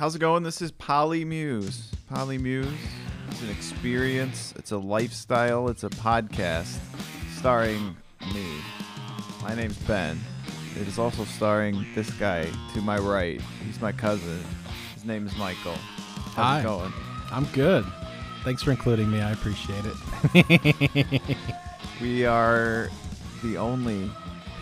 How's it going? This is Polymuse. Polymuse is an experience, it's a lifestyle, it's a podcast starring me. My name's Ben. It is also starring this guy to my right. He's my cousin. His name is Michael. How's Hi. it going? I'm good. Thanks for including me. I appreciate it. We are the only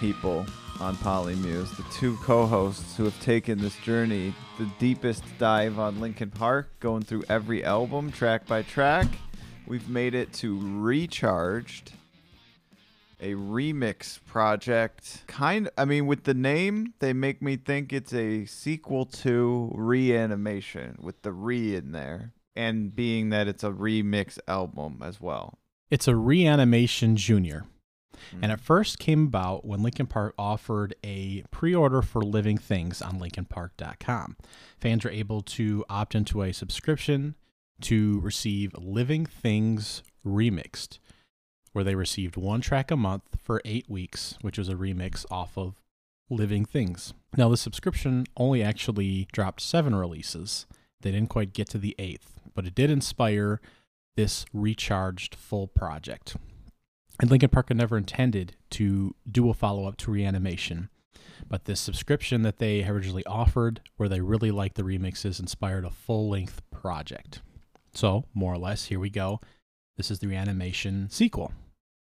people on Polymuse, the two co-hosts who have taken this journey, the deepest dive on Linkin Park, going through every album track by track. We've made it to Recharged, a remix project. Kind I mean with the name, they make me think it's a sequel to Reanimation with the re in there and being that it's a remix album as well. it's a reanimation junior. Mm. And it first came about when Linkin Park offered a pre order for Living Things on LinkinPark.com. Fans are able to opt into a subscription to receive Living Things Remixed, where they received one track a month for eight weeks, which was a remix off of Living Things. Now, the subscription only actually dropped seven releases. They didn't quite get to the eighth, but it did inspire this recharged full project. And Linkin Park had never intended to do a follow up to Reanimation. But this subscription that they originally offered, where they really liked the remixes, inspired a full length project. So, more or less, here we go. This is the Reanimation sequel.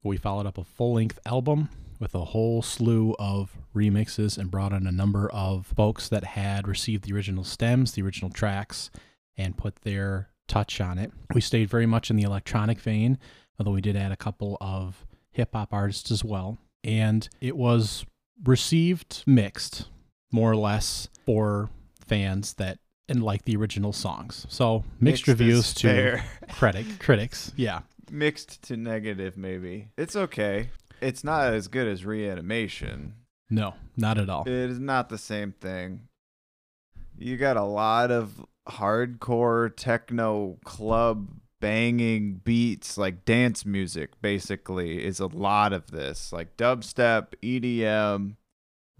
We followed up a full length album with a whole slew of remixes and brought in a number of folks that had received the original stems, the original tracks, and put their touch on it. We stayed very much in the electronic vein, although we did add a couple of hip hop artists as well. And it was received mixed, more or less, for fans that and like the original songs. So mixed, is reviews to fair. critic critics. Yeah. mixed to negative maybe it's okay it's not as good as reanimation No, not at all. it is not the same thing you got a lot of hardcore techno club banging beats like dance music basically is a lot of this like dubstep edm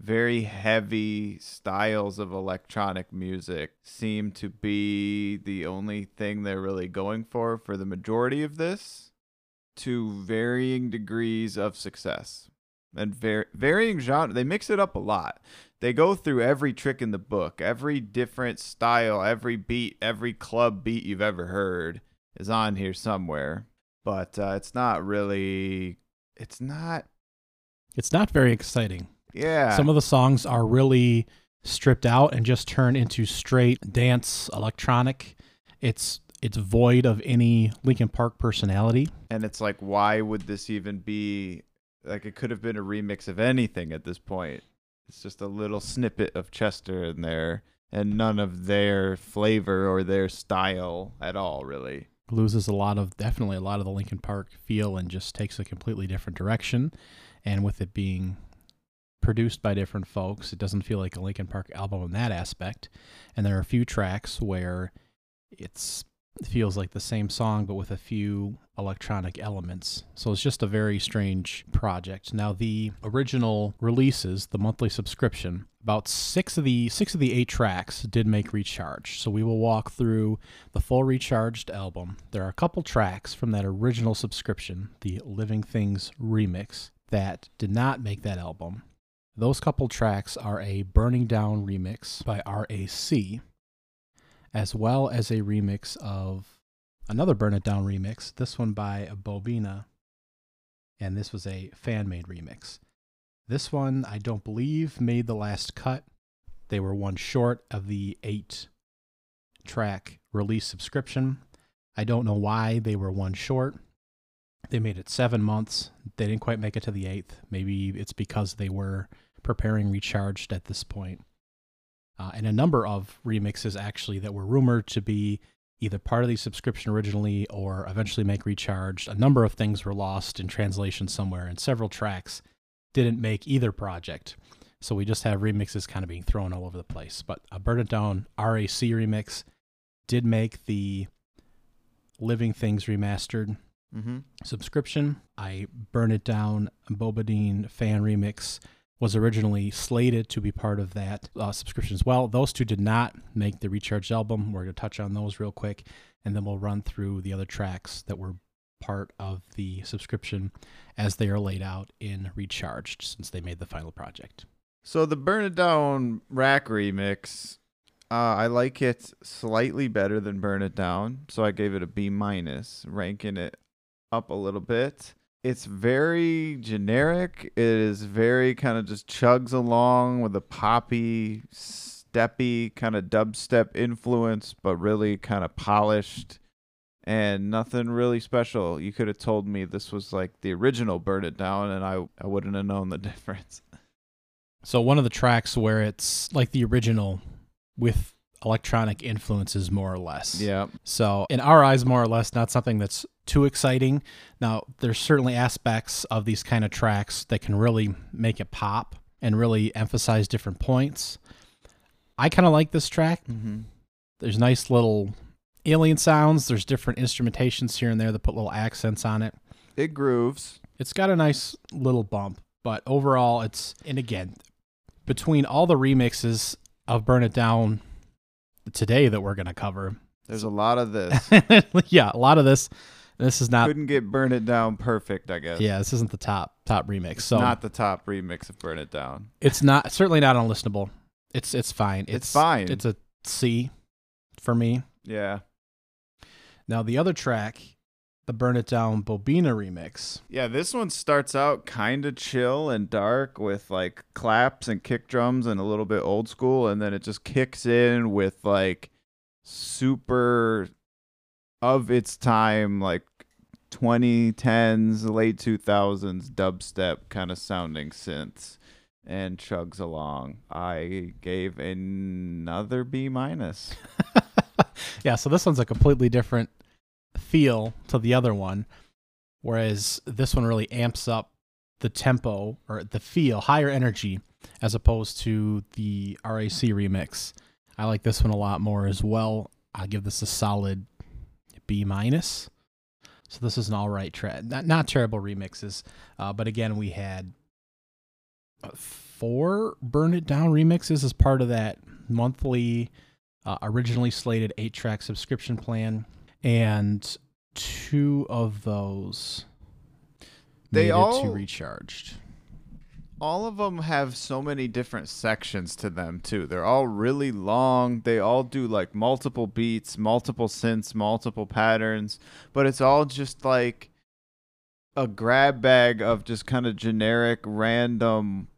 very heavy styles of electronic music seem to be the only thing they're really going for for the majority of this to varying degrees of success. And var- varying genre they mix it up a lot. They go through every trick in the book every different style every beat every club beat you've ever heard is on here somewhere but uh, it's not really it's not It's not very exciting. yeah Some of the songs are really stripped out and just turn into straight dance electronic. It's it's void of any Linkin Park personality. and it's like why would this even be like it could have been a remix of anything at this point it's just a little snippet of chester in there and none of their flavor or their style at all really loses a lot of definitely a lot of the Linkin Park feel and just takes a completely different direction. And with it being produced by different folks, it doesn't feel like a Linkin Park album in that aspect. And there are a few tracks where it's it feels like the same song but with a few electronic elements. So it's just a very strange project. Now the original releases, the monthly subscription, about 6 of the 6 of the 8 tracks did make Recharge. So we will walk through the full Recharged album. There are a couple tracks from that original subscription, the Living Things remix, that did not make that album. Those couple tracks are a Burn It Down remix by RAC, as well as a remix of another Burn It Down remix, this one by Bobina, and this was a fan made remix. This one, I don't believe, made the last cut. They were one short of the eight track release subscription. I don't know why they were one short. They made it seven months. They didn't quite make it to the eighth. Maybe it's because they were preparing Recharged at this point. Uh, and a number of remixes actually that were rumored to be either part of the subscription originally or eventually make Recharged. A number of things were lost in translation somewhere, and several tracks didn't make either project. So we just have remixes kind of being thrown all over the place. But a Burn It Down RAC remix did make the Living Things remastered mm-hmm. subscription. I Burn It Down Bobadine fan remix was originally slated to be part of that uh, subscription as well. Those two did not make the Recharged album. We're going to touch on those real quick, and then we'll run through the other tracks that were part of the subscription as they are laid out in Recharged since they made the final project. So the Burn It Down RAC remix, uh, I like it slightly better than Burn It Down, so I gave it a B minus, ranking it up a little bit. It's very generic. It is very kind of just chugs along with a poppy, steppy kind of dubstep influence, but really kind of polished and nothing really special. You could have told me this was like the original Burn It Down, and I, I wouldn't have known the difference. So one of the tracks where it's like the original with electronic influences more or less. Yeah. So in our eyes more or less not something that's too exciting. Now there's certainly aspects of these kind of tracks that can really make it pop and really emphasize different points. I kind of like this track. Mm-hmm. There's nice little alien sounds, there's different instrumentations here and there that put little accents on it. It grooves. It's got a nice little bump, but overall it's and again, between all the remixes of Burn It Down today that we're going to cover. There's a lot of this. yeah, a lot of this. This is not. Couldn't get Burn It Down perfect, I guess. Yeah, this isn't the top top remix. So not the top remix of Burn It Down. It's not certainly not unlistenable. It's it's fine. It's, It's fine. It's a C for me. Yeah. Now the other track, the Burn It Down Bobina remix. Yeah, this one starts out kind of chill and dark with like claps and kick drums and a little bit old school and then it just kicks in with like super of its time like 2010s late 2000s dubstep kind of sounding synths and chugs along. I gave another B minus. yeah, so this one's a completely different feel to the other one, whereas this one really amps up the tempo or the feel, higher energy, as opposed to the RAC remix. I like this one a lot more as well. I'll give this a solid B minus. So this is an all right track. Not, not terrible remixes, uh, but again, we had four Burn It Down remixes as part of that monthly, uh, originally slated eight track subscription plan, and two of those They all- to recharged. all of them have so many different sections to them too. They're all really long. They all do like multiple beats, multiple synths, multiple patterns, but it's all just like a grab bag of just kind of generic random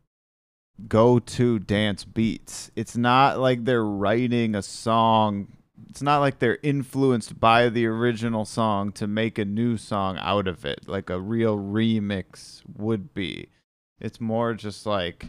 go-to dance beats. It's not like they're writing a song. It's not like they're influenced by the original song to make a new song out of it, like a real remix would be. It's more just like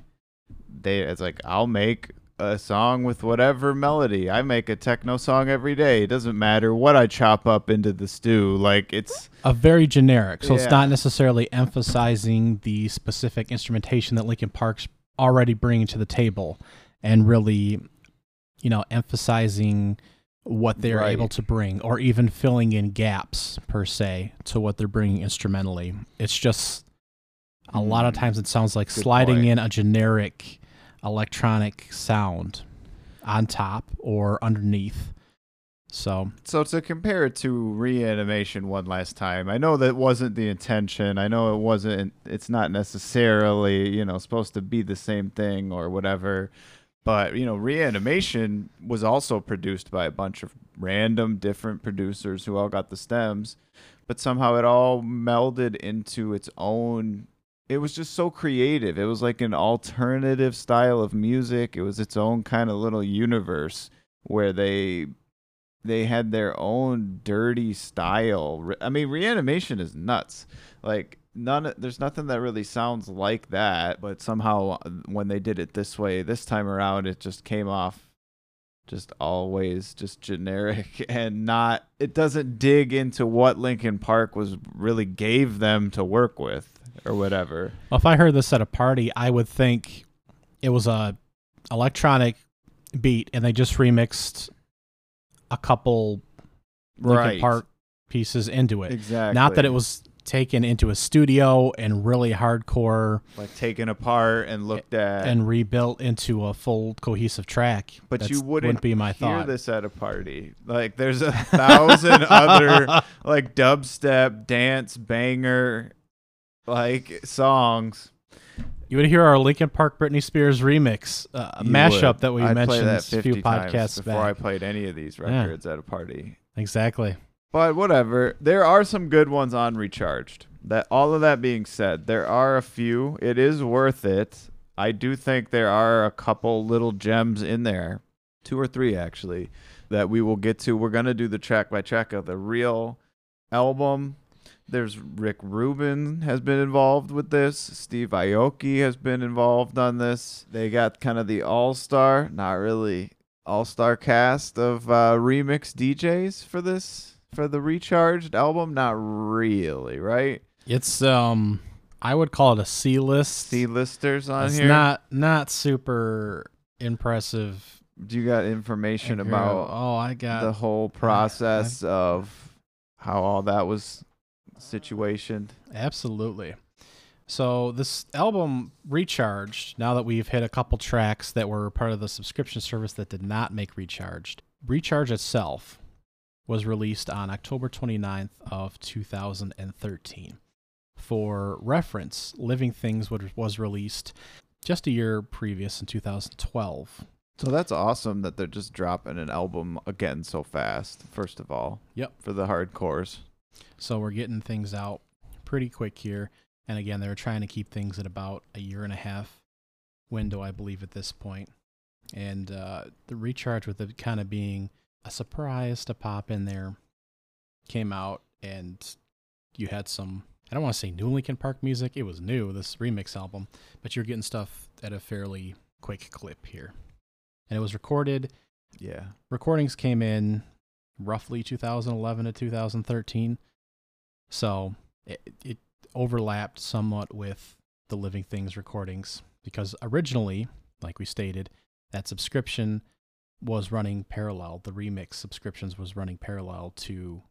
they it's like I'll make a song with whatever melody. I make a techno song every day. It doesn't matter what I chop up into the stew. Like it's a very generic. So Yeah. it's not necessarily emphasizing the specific instrumentation that Linkin Park's already bringing to the table and really, you know, emphasizing what they're Right. able to bring or even filling in gaps per se to what they're bringing instrumentally. It's just a lot of Mm. times it sounds like Good sliding point. in a generic electronic sound on top or underneath. So so to compare it to reanimation one last time. I know that wasn't the intention. I know it wasn't it's not necessarily, you know, supposed to be the same thing or whatever. But, you know, reanimation was also produced by a bunch of random different producers who all got the stems, but somehow it all melded into its own it was just so creative. It was like an alternative style of music. It was its own kind of little universe where they they had their own dirty style. I mean, reanimation is nuts. Like none, there's nothing that really sounds like that. But somehow, uh, when they did it this way, this time around, it just came off just always just generic and not. It doesn't dig into what Linkin Park was really gave them to work with or whatever. Well, if I heard this at a party, I would think it was a electronic beat, and they just remixed a couple Linkin Right. Park pieces into it. Exactly. Not that it was taken into a studio and really hardcore like taken apart and looked at. and rebuilt into a full cohesive track. but That's- you wouldn't be my hear thought. this at a party. Like there's a thousand other like dubstep, dance, banger, like songs. You would hear our Linkin Park Britney Spears remix uh, mashup would. that we I'd mentioned that a 50 few podcasts before I played any of these Yeah. records at a party. Exactly. But whatever. There are some good ones on Recharged. That all of that being said, there are a few. It is worth it. I do think there are a couple little gems in there, two or three actually, that we will get to. We're gonna do the track by track of the real album. There's Rick Rubin has been involved with this. Steve Aoki has been involved on this. They got kind of the all star, not really all star cast of uh, remix DJs for this for the recharged album. Not really, right? It's um I would call it a C list. C listers on here. it's here. not not super impressive. Do you got information about oh I got the whole process of how all that was situationed? Absolutely. So this album Recharged, now that we've hit a couple tracks that were part of the subscription service that did not make Recharged, Recharge itself was released on October 29th of 2013. For reference, Living Things was released just a year previous in 2012. So that's awesome that they're just dropping an album again so fast. First of all, Yep. for the hardcores. So we're getting things out pretty quick here. And again, they're trying to keep things at about a year and a half window, I believe, at this point. And uh, the recharge with it kind of being a surprise to pop in there came out, and you had some. I don't want to say new Linkin Park music. It was new, this remix album, but you're getting stuff at a fairly quick clip here. And it was recorded Yeah. recordings came in roughly 2011 to 2013 so it, it overlapped somewhat with the living things recordings because originally like we stated that subscription was running parallel the remix subscriptions was running parallel to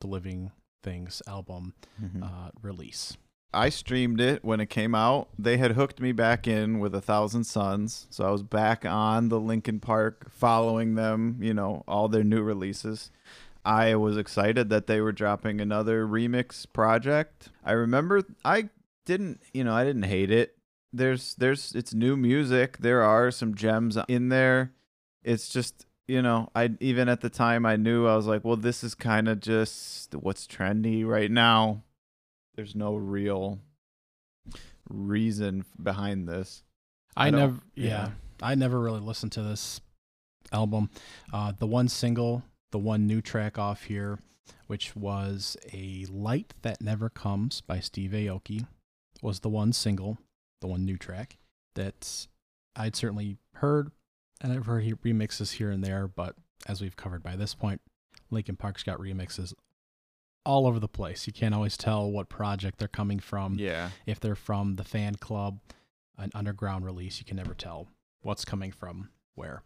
the living things album Mhm. uh, release I streamed it when it came out. They had hooked me back in with a thousand suns, so I was back on the Linkin Park, following them. You know all their new releases. I was excited that they were dropping another remix project. I remember I didn't, you know, I didn't hate it. There's, there's, it's new music. There are some gems in there. It's just, you know, I even at the time I knew I was like, well, this is kind of just what's trendy right now there's no real reason behind this. I, I never, yeah, yeah. I never really listened to this album. Uh, the one single, the one new track off here, which was a "Light That Never Comes" by Steve Aoki, was the one single, the one new track that I'd certainly heard, and I've heard he- remixes here and there. But as we've covered by this point, Linkin Park's got remixes all over the place. You can't always tell what project they're coming from Yeah. if they're from the fan club, an underground release, you can never tell what's coming from where.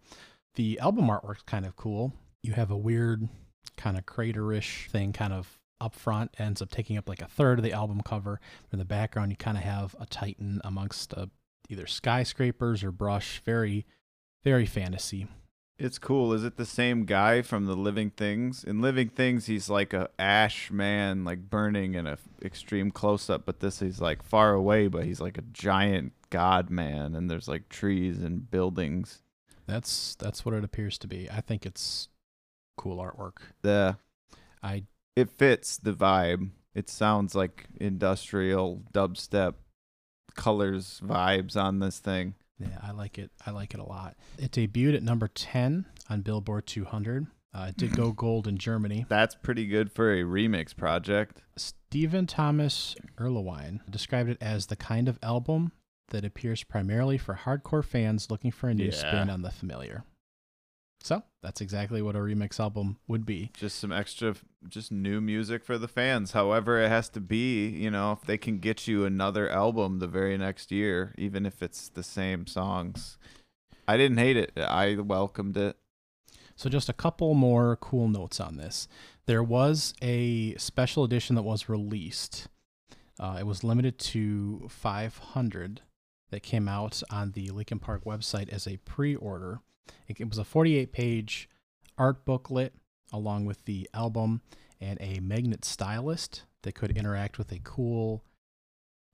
The album artwork's kind of cool. You have a weird kind of craterish thing kind of up front, ends up taking up like a third of the album cover. In the background, you kind of have a Titan amongst uh, either skyscrapers or brush. Very, very fantasy. It's cool. Is it the same guy from the Living Things? In Living Things, he's like a ash man, like burning in a extreme close up. But this, he's like far away, but he's like a giant god man, and there's like trees and buildings. That's that's what it appears to be. I think it's cool artwork. The I it fits the vibe. It sounds like industrial dubstep colors vibes on this thing. Yeah, I like it. I like it a lot. It debuted at number 10 on Billboard 200. Uh, it did go gold in Germany. That's pretty good for a remix project. Stephen Thomas Erlewine described it as the kind of album that appears primarily for hardcore fans looking for a new Yeah. spin on the familiar. So that's exactly what a remix album would be. Just some extra, just new music for the fans. However, it has to be, you know, if they can get you another album the very next year, even if it's the same songs. I didn't hate it. I welcomed it. So, just a couple more cool notes on this. There was a special edition that was released Uh, it was limited to 500 that came out on the Linkin Park website as a pre-order. It, it was a 48-page art booklet along with the album and a magnet stylist that could interact with a cool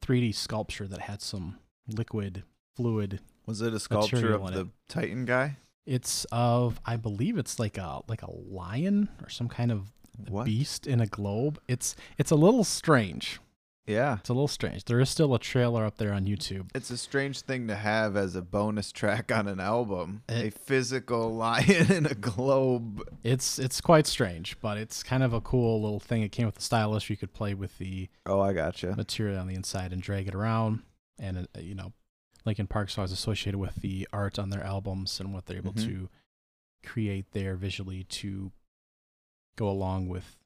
3D sculpture that had some liquid fluid. Was it a sculpture of the it. Titan guy? It's of I believe it's like a like a lion or some kind of What? beast in a globe. It's it's a little strange. Yeah. It's a little strange. There is still a trailer up there on YouTube. It's a strange thing to have as a bonus track on an album. a physical lion in a globe. It's it's quite strange, but it's kind of a cool little thing. It came with the stylus. You could play with the Oh, I gotcha. material on the inside and drag it around. And uh, you know, Linkin Park's always associated with the art on their albums and what they're able Mhm. to create there visually to go along with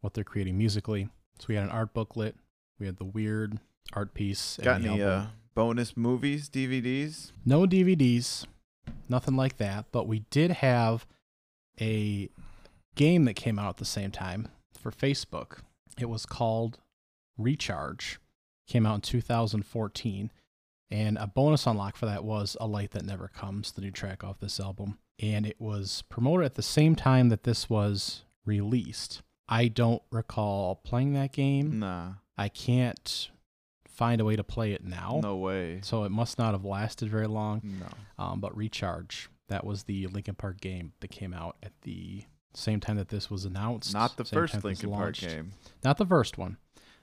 what they're creating musically. So we had an art booklet. We had the weird art piece. Got any uh, bonus movies, DVDs? No DVDs, nothing like that. But we did have a game that came out at the same time for Facebook. It was called Recharge. Came out in 2014. And a bonus unlock for that was A Light That Never Comes, the new track off this album. And it was promoted at the same time that this was released. I don't recall playing that game. Nah. I can't find a way to play it now. No way. So it must not have lasted very long. No. Um, but Recharge, that was the Linkin Park game that came out at the same time that this was announced. Not the first Linkin Park game. Not the first one,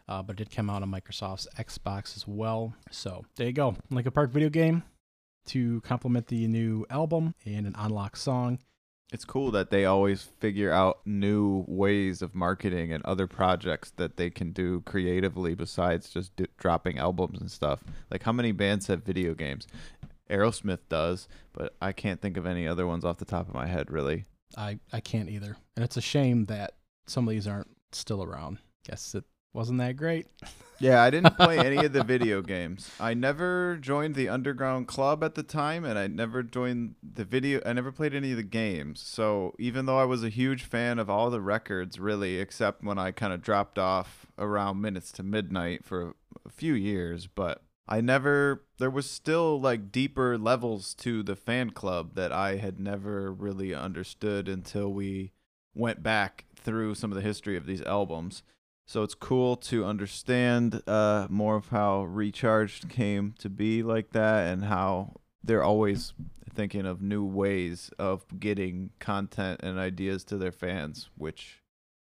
uh, but it did come out on Microsoft's Xbox as well. So there you go. Linkin Park video game to complement the new album and an unlock song. It's cool that they always figure out new ways of marketing and other projects that they can do creatively besides just dropping albums and stuff. Like how many bands have video games? Aerosmith does, but I can't think of any other ones off the top of my head really. I, I can't either. And it's a shame that some of these aren't still around. Guess it wasn't that great. Yeah, I didn't play any of the video games. I never joined the underground club at the time, and I never joined the video. I never played any of the games. So even though I was a huge fan of all the records, really, except when I kind of dropped off around minutes to midnight for a few years, but I never. There was still like deeper levels to the fan club that I had never really understood until we went back through some of the history of these albums. So it's cool to understand uh, more of how Recharged came to be like that and how they're always thinking of new ways of getting content and ideas to their fans, which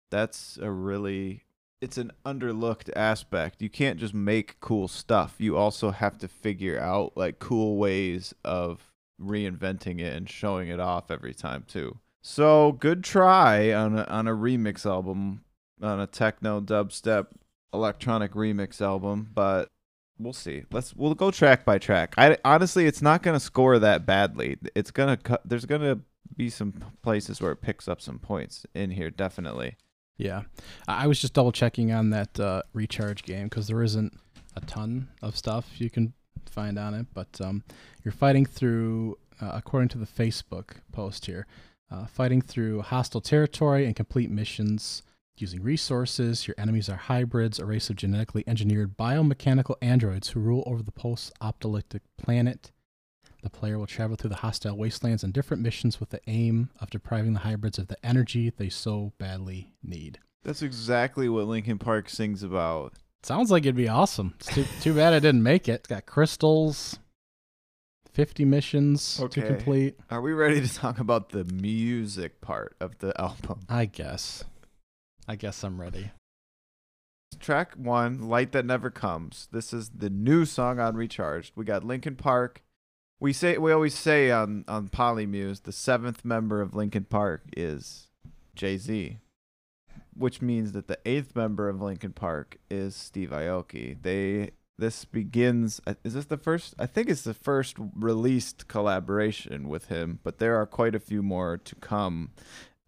that's a really it's an underlooked aspect. You can't just make cool stuff. You also have to figure out like cool ways of reinventing it and showing it off every time too. So good try on a, on a remix album, on a techno dubstep electronic remix album, but we'll see. Let's we'll go track by track. I honestly, it's not gonna score that badly. It's gonna cut. There's gonna be some places where it picks up some points in here, definitely. Yeah, I I was just double checking on that uh, recharge game because there isn't a ton of stuff you can find on it, but um, you're fighting through, uh, according to the Facebook post here, uh, fighting through hostile territory and complete missions using resources. Your enemies are hybrids, a race of genetically engineered biomechanical androids who rule over the post-apocalyptic planet. The player will travel through the hostile wastelands on different missions with the aim of depriving the hybrids of the energy they so badly need. That's exactly what Linkin Park sings about. Sounds like it'd be awesome. It's too, too bad I didn't make it. It's got crystals, 50 missions Okay. to complete. Are we ready to talk about the music part of the album? I guess. I guess I'm ready. Track one, Light That Never Comes. This is the new song on Recharged. We got Linkin Park. We say we always say on on Polymuse the seventh member of Linkin Park is Jay Z, which means that the eighth member of Linkin Park is Steve Aoki. They this begins. uh, Is this the first? I think it's the first released collaboration with him, but there are quite a few more to come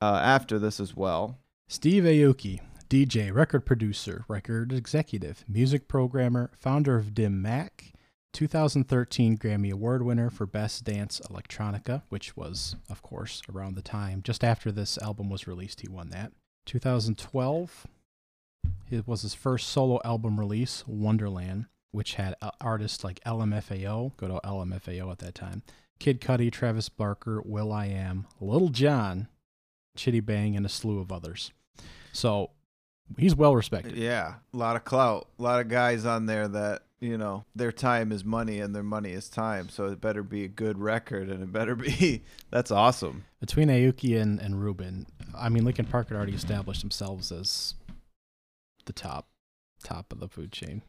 uh, after this as well. Steve Aoki, DJ, record producer, record executive, music programmer, founder of Dim Mak, 2013 Grammy Award winner for Best Dance Electronica, which was, of course, around the time just after this album was released, he won that. 2012, It was his first solo album release, Wonderland, which had uh, artists like LMFAO, go to LMFAO at that time, Kid Cudi, Travis Barker, Will I Am, Lil Jon, Chiddy Bang, and a slew of others. So he's well respected. Yeah, a lot of clout, a lot of guys on there that you know their time is money and their money is time. So it better be a good record and it better be that's awesome. Between Aoki and, and Rubin, I mean, Linkin Park had already established themselves as the top top of the food chain.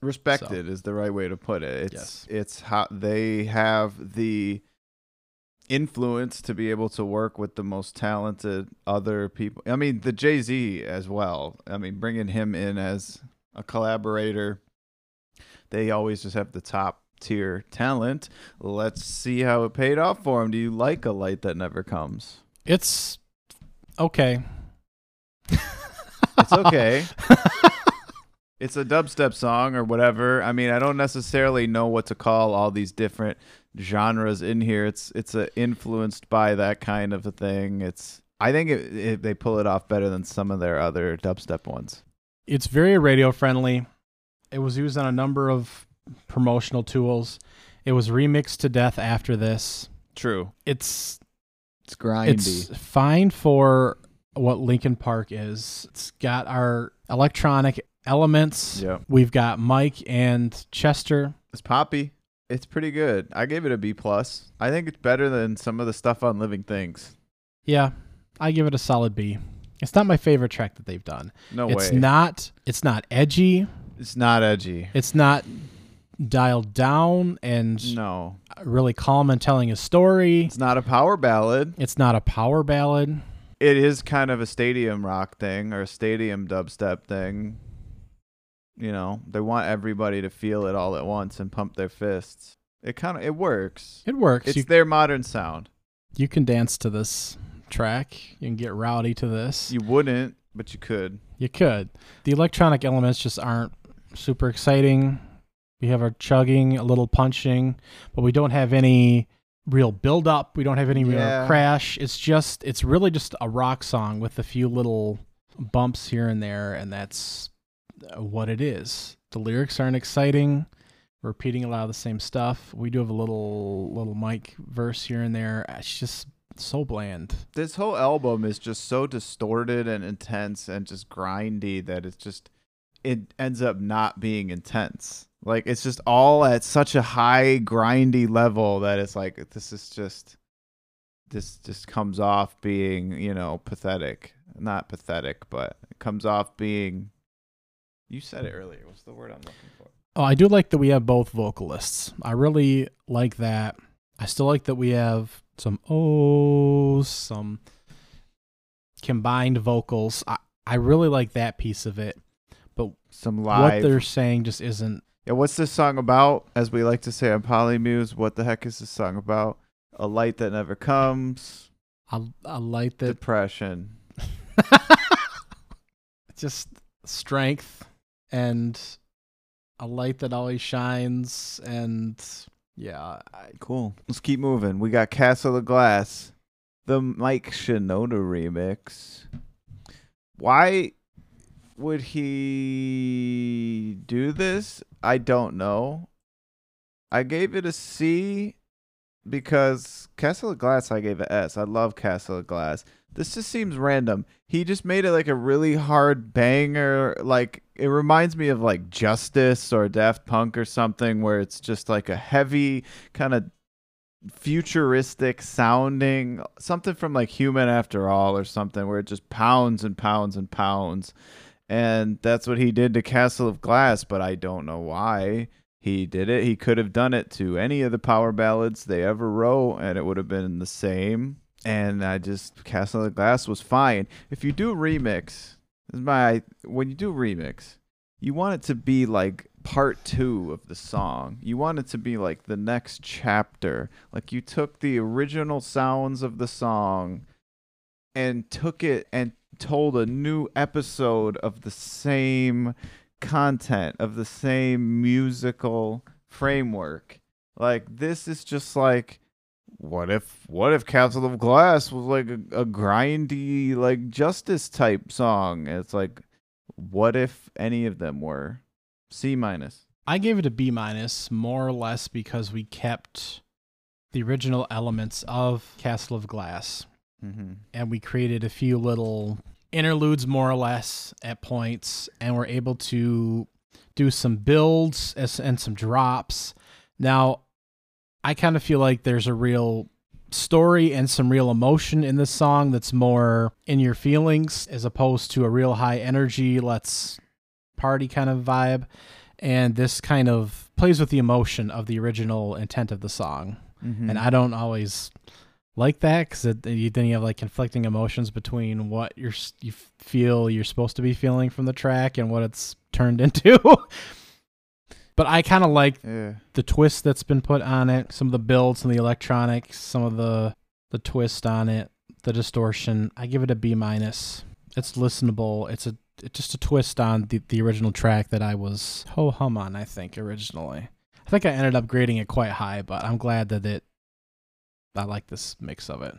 Respected is the right way to put it. It's Yes. it's how they have the influence to be able to work with the most talented other people. I mean, the Jay Z as well. I mean, bringing him in as a collaborator, they always just have the top tier talent. Let's see how it paid off for him. Do you like a light that never comes? It's okay. It's okay. it's a dubstep song or whatever. I mean, I don't necessarily know what to call all these different genres in here. It's it's uh influenced by that kind of a thing. It's I think it, it, they pull it off better than some of their other dubstep ones. It's very radio friendly. It was used on a number of promotional tools. It was remixed to death after this. True. It's It's grindy. it's fine for what Linkin Park is. It's got our electronic elements. yeah. We've got Mike and Chester. It's poppy. It's pretty good. I gave it a B plus. I think it's better than some of the stuff on Living Things. Yeah, I give it a solid B. It's not my favorite track that they've done. No it's way. not it's not edgy. it's not edgy. It's not dialed down and No. really calm and telling a story. It's not a power ballad. It's not a power ballad. it is kind of a stadium rock thing or a stadium dubstep thing. You know, they want everybody to feel it all at once and pump their fists. It kind of it works. It works. It's You, their modern sound. you can dance to this track. You can get rowdy to this. You wouldn't, but you could. You could. The electronic elements just aren't super exciting. We have our chugging, a little punching, but we don't have any real build up. We don't have any real Yeah. crash. It's just it's really just a rock song with a few little bumps here and there and that's what it is. The lyrics aren't exciting. Repeating a lot of the same stuff. We do have a little little mic verse here and there. Uh, it's just so bland. This whole album is just so distorted and intense and just grindy that it's just it ends up not being intense. Like it's just all at such a high grindy level that it's like this is just this just comes off being, you know, pathetic. Not pathetic, but it comes off being you said it earlier. What's the word I'm looking for? Oh, I do like that we have both vocalists. I really like that. I still like that we have some ohs, some combined vocals. I, I really like that piece of it. But some live What they're saying just isn't. yeah, what's this song about? As we like to say on Polymuse, what the heck is this song about? A light that never comes. I, I like that. Depression. just strength and a light that always shines. And yeah, I, Cool. Let's keep moving. We got Castle of Glass, the Mike Shinoda remix. Why would he do this? I don't know. I gave it a C because Castle of Glass I gave it S. I love Castle of Glass. This just seems random. He just made it like a really hard banger. Like it reminds me of like Justice or Daft Punk or something where it's just like a heavy kind of futuristic sounding something from like Human After All or something where it just pounds and pounds and pounds. And that's what he did to Castle of Glass, but I don't know why he did it. He could have done it to any of the power ballads they ever wrote, and it would have been the same. And I just Castle of the Glass was fine. If you do remix, this is my when you do remix, you want it to be like part two of the song. You want it to be like the next chapter. Like you took the original sounds of the song and took it and told a new episode of the same content of the same musical framework. Like this is just like what if what if Castle of Glass was like a, a grindy like justice type song? It's like What if any of them were C minus? I gave it a B minus, more or less because we kept the original elements of Castle of Glass, Mm-hmm. and we created a few little interludes, more or less, at points, and we're able to do some builds and some drops. Now, I kind of feel like there's a real story and some real emotion in this song that's more in your feelings as opposed to a real high energy, let's party kind of vibe. And this kind of plays with the emotion of the original intent of the song. Mm-hmm. And I don't always like that because you, then you have like conflicting emotions between what you're you feel you're supposed to be feeling from the track and what it's turned into. but I kind of like yeah. the twist that's been put on it, some of the builds, some of the electronics, some of the the twist on it, the distortion. I give it a B minus. It's listenable. It's a it's just a twist on the the original track that I was ho hum on. I think originally. I think I ended up grading it quite high, but I'm glad that it. I like this mix of it.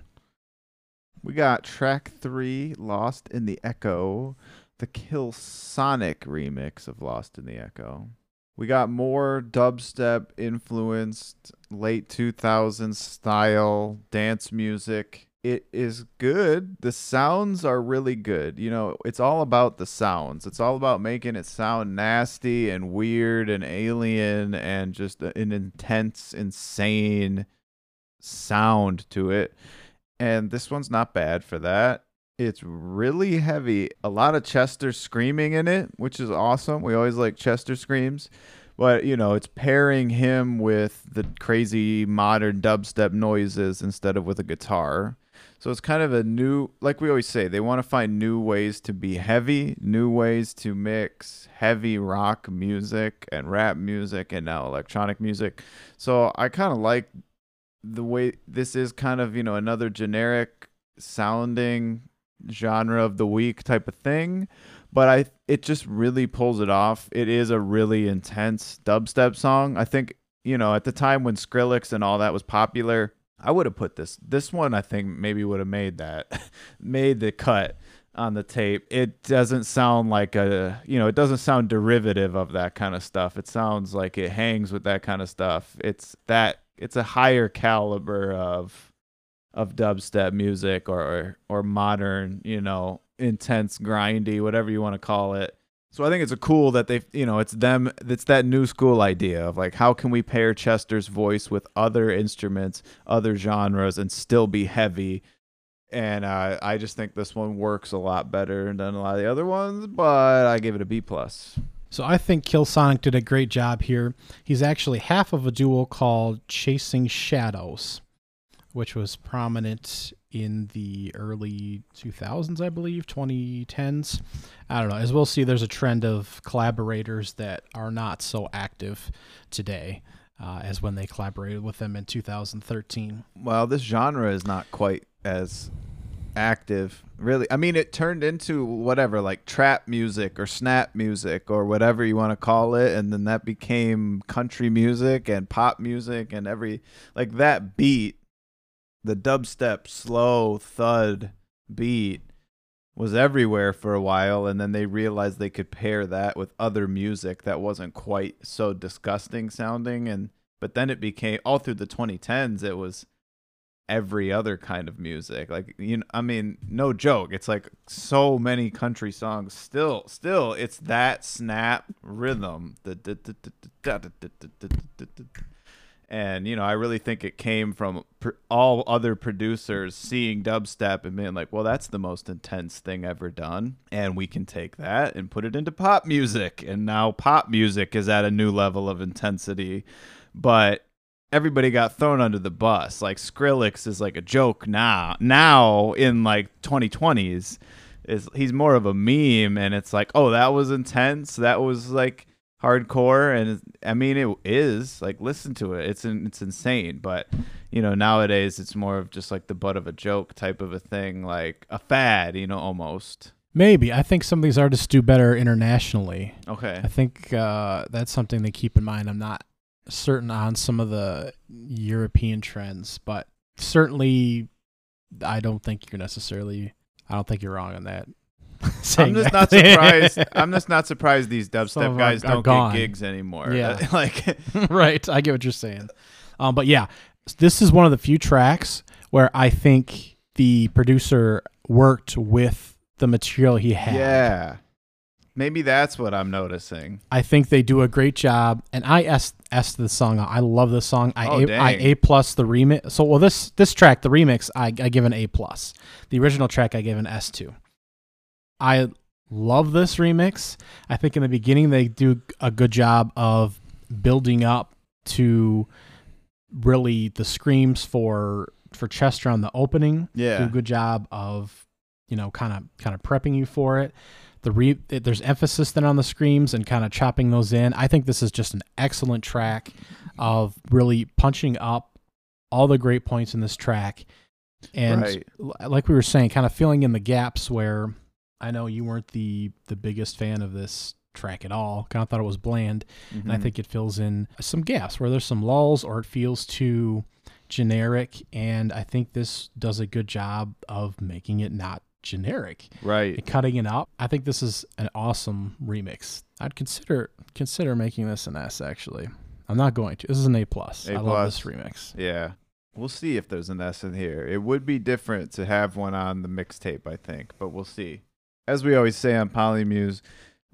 We got track three, Lost in the Echo, the KillSonik remix of Lost in the Echo. We got more dubstep influenced late 2000s style dance music. It is good. The sounds are really good. You know, it's all about the sounds. It's all about making it sound nasty and weird and alien and just an intense, insane sound to it and this one's not bad for that. It's really heavy. A lot of Chester screaming in it, which is awesome. We always like Chester screams. But, you know, it's pairing him with the crazy modern dubstep noises instead of with a guitar. So it's kind of a new, like we always say, they want to find new ways to be heavy, new ways to mix heavy rock music and rap music and now electronic music. So I kind of like the way this is kind of you know another generic sounding genre of the week type of thing but i it just really pulls it off. It is a really intense dubstep song. I think you know at the time when skrillex and all that was popular i would have put this this one i think maybe would have made that made the cut on the tape. It doesn't sound like a you know it doesn't sound derivative of that kind of stuff. It sounds like it hangs with that kind of stuff. It's that it's a higher caliber of of dubstep music or or, or modern, you know, intense grindy, whatever you want to call it. So I think it's a cool that they, you know, it's them. It's that new school idea of like, how can we pair Chester's voice with other instruments, other genres, and still be heavy. And uh, I just think this one works a lot better than a lot of the other ones, but I give it a B plus. So I think KillSonik did a great job here. He's actually half of a duo called Chasing Shadows, which was prominent in the early 2000s, I believe, 2010s. I don't know. As we'll see, there's a trend of collaborators that are not so active today uh, as when they collaborated with them in 2013. Well, this genre is not quite as active really. I mean it turned into whatever like trap music or snap music or whatever you want to call it and then that became country music and pop music and every like that beat the dubstep slow thud beat was everywhere for a while and then they realized they could pair that with other music that wasn't quite so disgusting sounding and but then it became all through the 2010s it was every other kind of music like you know i mean no joke it's like so many country songs still still it's that snap rhythm and you know i really think it came from all other producers seeing dubstep and being like well that's the most intense thing ever done and we can take that and put it into pop music and now pop music is at a new level of intensity but everybody got thrown under the bus. Like Skrillex is like a joke now. Now in like 2020s is he's more of a meme and it's like, "Oh, that was intense. That was like hardcore." And I mean it is. Like listen to it. It's it's insane, but you know, nowadays it's more of just like the butt of a joke type of a thing, like a fad, you know, almost. Maybe. I think some of these artists do better internationally. Okay. I think uh, that's something to keep in mind. I'm not certain on some of the European trends, but certainly I don't think you're necessarily I don't think you're wrong on that. I'm just that. not surprised. I'm just not surprised these dubstep guys our- are don't gone. get gigs anymore. Yeah. like right. I get what you're saying. Um, but yeah, this is one of the few tracks where I think the producer worked with the material he had. yeah. Maybe that's what I'm noticing. I think they do a great job, and I s s the song. I love this song. I Oh, a, I a plus the remix. So well, this this track, the remix, I, I give an A plus. The original track, I give an S two. I love this remix. I think in the beginning they do a good job of building up to really the screams for for Chester on the opening Yeah, do a good job of you know kind of kind of prepping you for it the re there's emphasis then on the screams and kind of chopping those in i think this is just an excellent track of really punching up all the great points in this track and Right. like we were saying kind of filling in the gaps where i know you weren't the the biggest fan of this track at all kind of thought it was bland and I Mhm. think it fills in some gaps where there's some lulls or it feels too generic. And I think this does a good job of making it not generic right. and cutting it up. I think this is an awesome remix. I'd consider consider making this an S. Actually, I'm not going to. This is an A plus. A I love this remix. Yeah. We'll see if there's an S in here. It would be different to have one on the mixtape, I think, but we'll see. As we always say on Polymuse,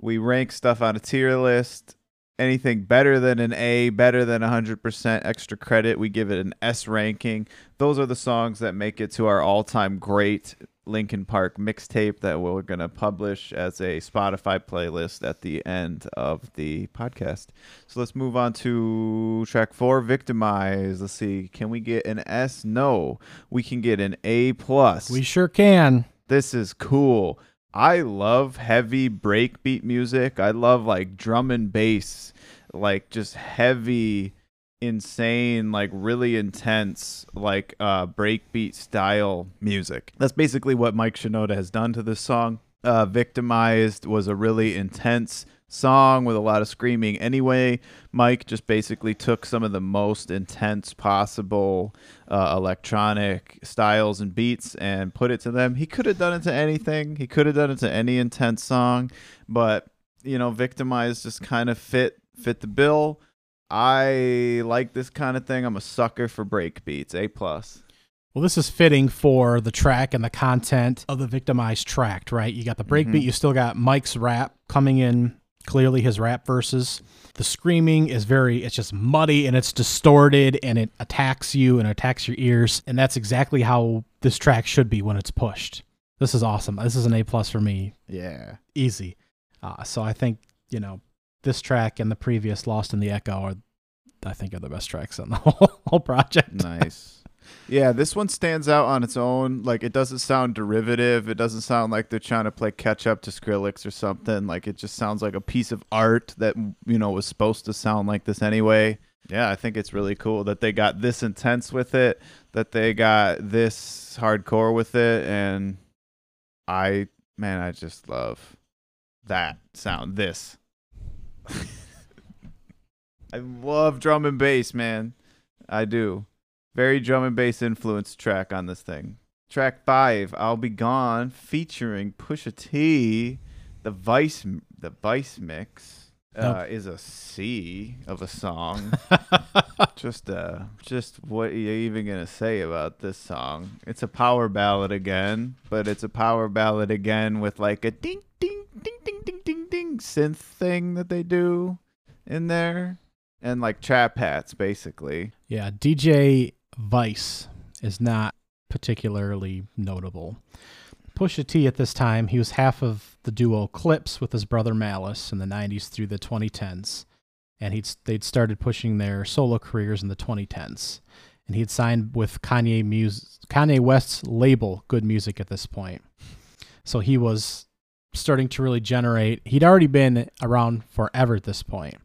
we rank stuff on a tier list. Anything better than an A, better than 100% extra credit, we give it an S ranking. Those are the songs that make it to our all time great Linkin Park mixtape that we're going to publish as a Spotify playlist at the end of the podcast. So let's move on to track four, Victimize. Let's see. Can we get an S? No. We can get an A plus. We sure can. this is cool. I love heavy breakbeat music. I love like drum and bass, like just heavy, insane, like really intense, like uh breakbeat style music. That's basically what Mike Shinoda has done to this song. Uh Victimized was a really intense song with a lot of screaming anyway. Mike just basically took some of the most intense possible uh, electronic styles and beats and put it to them. He could have done it to anything. He could have done it to any intense song, but you know, victimized just kind of fit fit the bill. I like this kind of thing. I'm a sucker for break beats. A plus. Well, this is fitting for the track and the content of the victimized tract, right? You got the breakbeat, Mhm. you still got Mike's rap coming in, clearly his rap verses. The screaming is very, it's just muddy and it's distorted and it attacks you and attacks your ears. And that's exactly how this track should be when it's pushed. This is awesome. This is an A plus for me. Yeah. Easy. Uh, so I think, you know, this track and the previous Lost in the Echo are, I think, are the best tracks on the whole, whole project. Nice. Yeah, this one stands out on its own. Like it doesn't sound derivative. It doesn't sound like they're trying to play catch up to Skrillex or something. Like it just sounds like a piece of art that you know was supposed to sound like this anyway. Yeah, I think it's really cool that they got this intense with it, that they got this hardcore with it, and I man, I just love that sound. This. I love drum and bass, man. I do. Very drum and bass influenced track on this thing. Track five, "I'll Be Gone," featuring Pusha T. The Vice, the Vice mix uh, is a C of a song. just, uh, just what are you even gonna say about this song? It's a power ballad again, but it's a power ballad again with like a ding, ding, ding, ding, ding synth thing that they do in there, and like trap hats, basically. Yeah, DJ Vice is not particularly notable. Pusha T at this time, he was half of the duo Clipse with his brother Malice in the 90s through the 2010s. And he'd they'd started pushing their solo careers in the 2010s. And he'd signed with Kanye Mus- Kanye West's label Good Music at this point. So he was starting to really generate. He'd already been around forever at this point.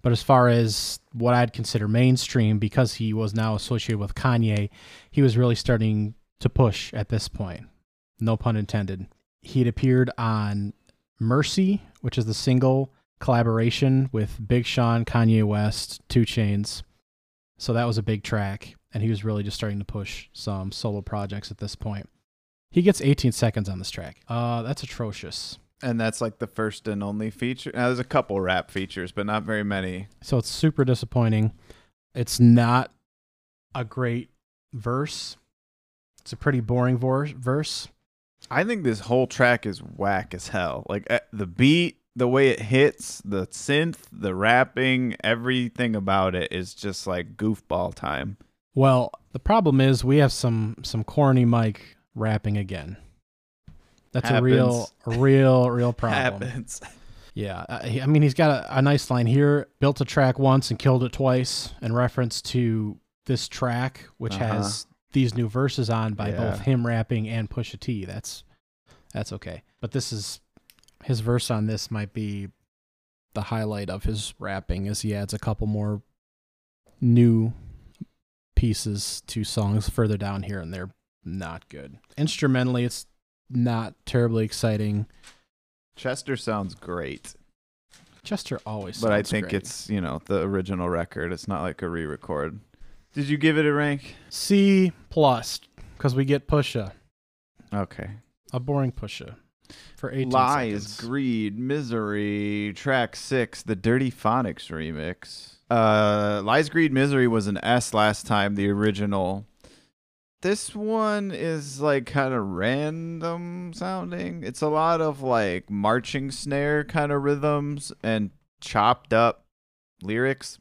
But as far as what I'd consider mainstream, because he was now associated with Kanye, he was really starting to push at this point. No pun intended. He'd appeared on Mercy, which is the single collaboration with Big Sean, Kanye West, 2 Chainz. So that was a big track, and he was really just starting to push some solo projects at this point. He gets 18 seconds on this track. Uh, that's atrocious. And that's like the first and only feature. Now, there's a couple rap features, but not very many. So it's super disappointing. It's not a great verse. It's a pretty boring vor- verse. I think this whole track is whack as hell. Like eh, the beat, the way it hits, the synth, the rapping, everything about it is just like goofball time. Well, the problem is we have some some corny Mike rapping again. That's a real, a real, real problem. Happens. Yeah, he- I mean he's got a, a nice line here. Built a track once and killed it twice, in reference to this track, which Uh-huh. has these new verses on by Yeah. both him rapping and Pusha T. That's that's okay. But this is his verse on this might be the highlight of his rapping, as he adds a couple more new pieces to songs further down here, and they're not good. Instrumentally, it's not terribly exciting. Chester sounds great, Chester always, sounds great. but I think great. it's you know the original record. It's not like a re-record. Did you give it a rank? C plus because we get Pusha, Okay. a boring Pusha, for 18 Lies, seconds. greed, misery. Track six, the Dirtyphonics remix. Uh, Lies, greed, misery was an S last time. The original. This one is like kind of random sounding. It's a lot of like marching snare kind of rhythms and chopped up lyrics.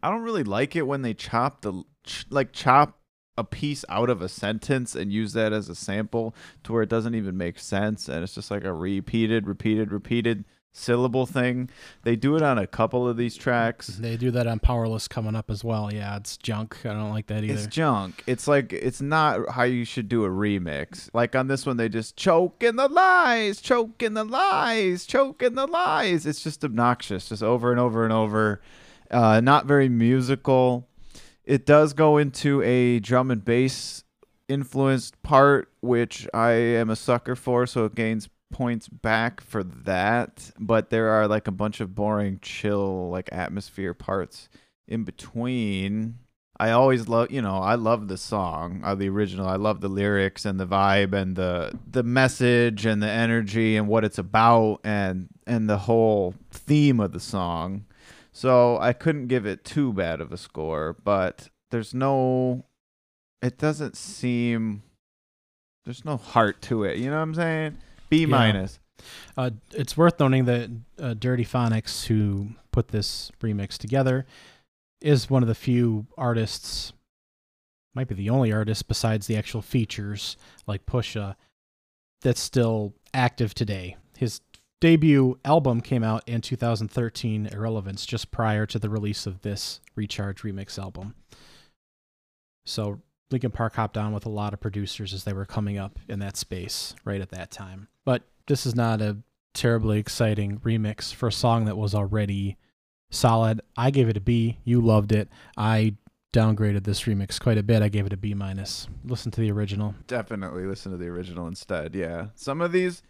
I don't really like it when they chop the ch- like chop a piece out of a sentence and use that as a sample to where it doesn't even make sense and it's just like a repeated repeated repeated syllable thing. They do it on a couple of these tracks. They do that on Powerless coming up as well. Yeah, it's junk. I don't like that either. it's junk. It's like it's not how you should do a remix. Like on this one they just choke in the lies choke in the lies choke in the lies. It's just obnoxious just over and over and over. Uh not very musical. It does go into a drum and bass influenced part which i am a sucker for so it gains points back for that but there are like a bunch of boring chill like atmosphere parts in between I always love, you know, I love the song, uh, the original. I love the lyrics and the vibe and the the message and the energy and what it's about and and the whole theme of the song. So I couldn't give it too bad of a score, but there's no it doesn't seem there's no heart to it. You know what I'm saying? B Yeah. minus. Uh, it's worth noting that uh, Dirtyphonics, who put this remix together, is one of the few artists, might be the only artist besides the actual features like Pusha, that's still active today. His debut album came out in 2013, Irrelevance, just prior to the release of this Recharge remix album. So Linkin Park hopped on with a lot of producers as they were coming up in that space right at that time. But this is not a terribly exciting remix for a song that was already solid. I gave it a B. You loved it. I downgraded this remix quite a bit. I gave it a B minus. Listen to the original. Definitely listen to the original instead. Yeah. Some of these,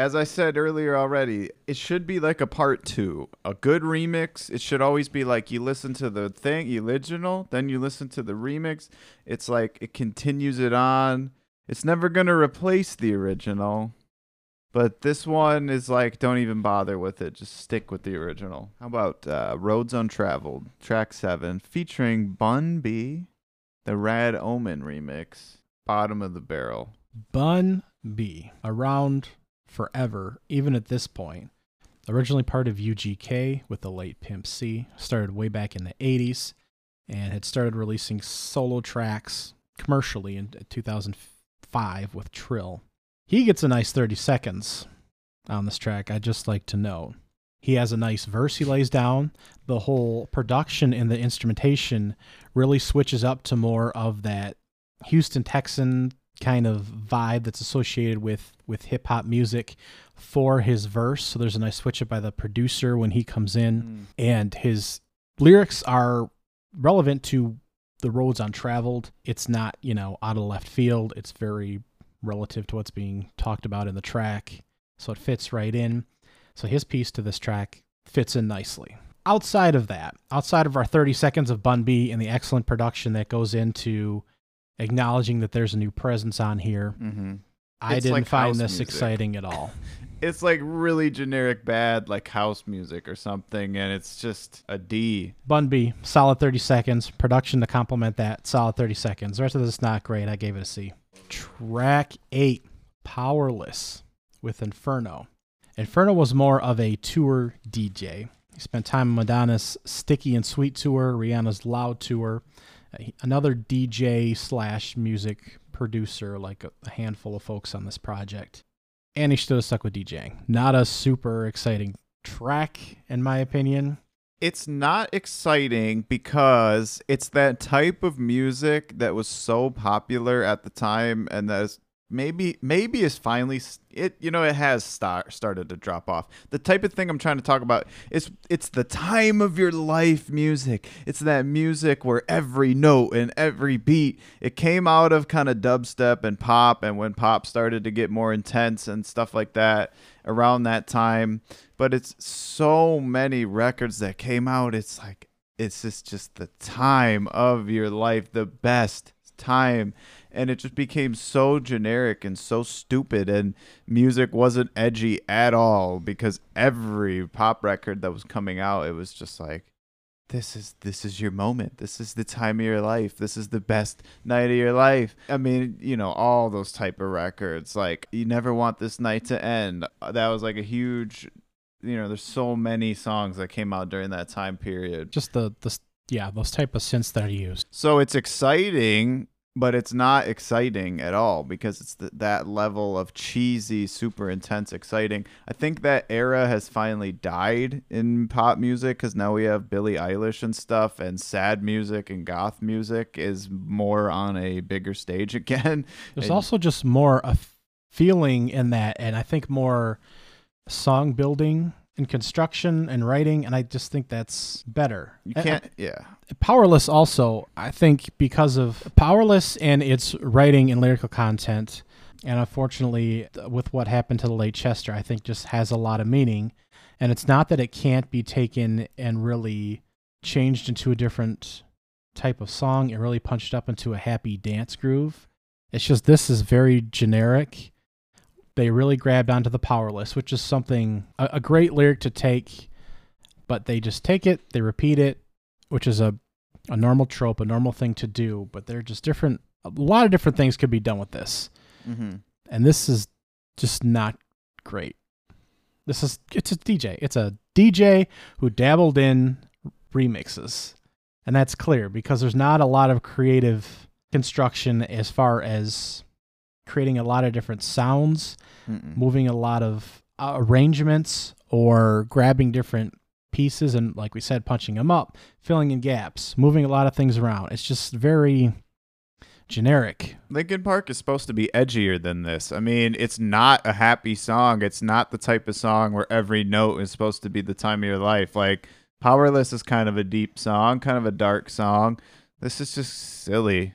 as I said earlier already, it should be like a part two. A good remix, it should always be like you listen to the thing, original, then you listen to the remix. It's like it continues it on. It's never going to replace the original. But this one is like, don't even bother with it. Just stick with the original. How about uh, Roads Untraveled, track seven, featuring Bun B, the Rad Omen remix, Bottom of the Barrel. Bun B, around forever, even at this point. Originally part of UGK with the late Pimp C, started way back in the 80s, and had started releasing solo tracks commercially in 2005 with Trill. He gets a nice 30 seconds on this track, I'd just like to know. He has a nice verse he lays down. The whole production and the instrumentation really switches up to more of that Houston Texan kind of vibe that's associated with with hip hop music for his verse. So there's a nice switch up by the producer when he comes in, mm. and his lyrics are relevant to the roads untraveled. It's not you know out of left field. It's very relative to what's being talked about in the track, so it fits right in. So his piece to this track fits in nicely. Outside of that, outside of our 30 seconds of Bun B and the excellent production that goes into acknowledging that there's a new presence on here, Mm-hmm. I It's didn't like find this music. exciting at all. it's like really generic bad like house music or something and it's just a D. Bun B, solid 30 seconds. Production to complement that, solid 30 seconds. The rest of this is not great. I gave it a C. Track 8, Powerless with Enferno. Enferno was more of a tour DJ. He spent time on Madonna's Sticky and Sweet tour, Rihanna's Loud tour, another DJ slash music producer, like a, a handful of folks on this project. And he still have stuck with DJing. Not a super exciting track, in my opinion. It's not exciting because it's that type of music that was so popular at the time and that's maybe maybe is finally it you know it has start, started to drop off. The type of thing i'm trying to talk about is it's the time of your life music. It's that music where every note and every beat it came out of kind of dubstep and pop and when pop started to get more intense and stuff like that around that time. But it's so many records that came out it's like it's just just the time of your life the best time and it just became so generic and so stupid and music wasn't edgy at all because every pop record that was coming out it was just like this is this is your moment. This is the time of your life. This is the best night of your life. I mean you know all those type of records like you never want this night to end. Uh, that was like a huge you know there's so many songs that came out during that time period. Just the, the yeah, those type of synths that are used. so it's exciting, but it's not exciting at all because it's th- that level of cheesy, super intense exciting. I think that era has finally died in pop music because now we have Billie Eilish and stuff, and sad music and goth music is more on a bigger stage again. There's And- also just more a feeling in that, and I think more song building and construction and writing, and I just think that's better. You I- can't, yeah. Powerless also, I think because of Powerless and its writing and lyrical content, and unfortunately with what happened to the late Chester, I think just has a lot of meaning. And it's not that it can't be taken and really changed into a different type of song and really punched up into a happy dance groove. It's just this is very generic. They really grabbed onto the powerless, which is something a, a great lyric to take, but they just take it, they repeat it, which is a a normal trope, a normal thing to do, but they're just different. A lot of different things could be done with this, Mm-hmm. and this is just not great. This is it's a DJ. It's a DJ who dabbled in remixes, and that's clear because there's not a lot of creative construction as far as creating a lot of different sounds Mm-mm. moving a lot of uh, arrangements or grabbing different pieces and like we said punching them up filling in gaps moving a lot of things around it's just very generic Linkin Park is supposed to be edgier than this. I mean, it's not a happy song. It's not the type of song where every note is supposed to be the time of your life. Like Powerless is kind of a deep song, kind of a dark song. This is just silly.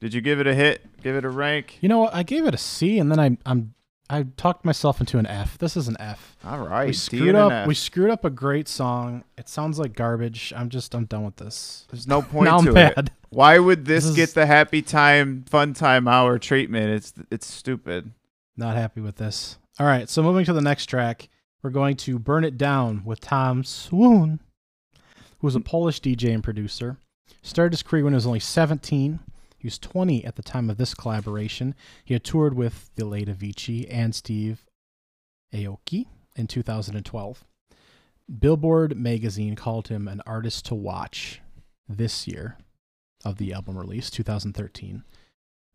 Did you give it a hit? Give it a rank? you know what i gave it a c and then i i'm i talked myself into an f this is an f All right. we screwed up we screwed up a great song it sounds like garbage i'm just i'm done with this There's no point to it. Why would this, This is- get the happy time, fun time hour treatment? It's it's stupid. Not happy with this. All right, so moving to the next track, we're going to Burn It Down with Tom Swoon, who was a Polish DJ and producer. Started his career when he was only 17. He was 20 at the time of this collaboration. He had toured with the late Avicii and Steve Aoki in 2012. Billboard magazine called him an artist to watch this year of the album release, 2013.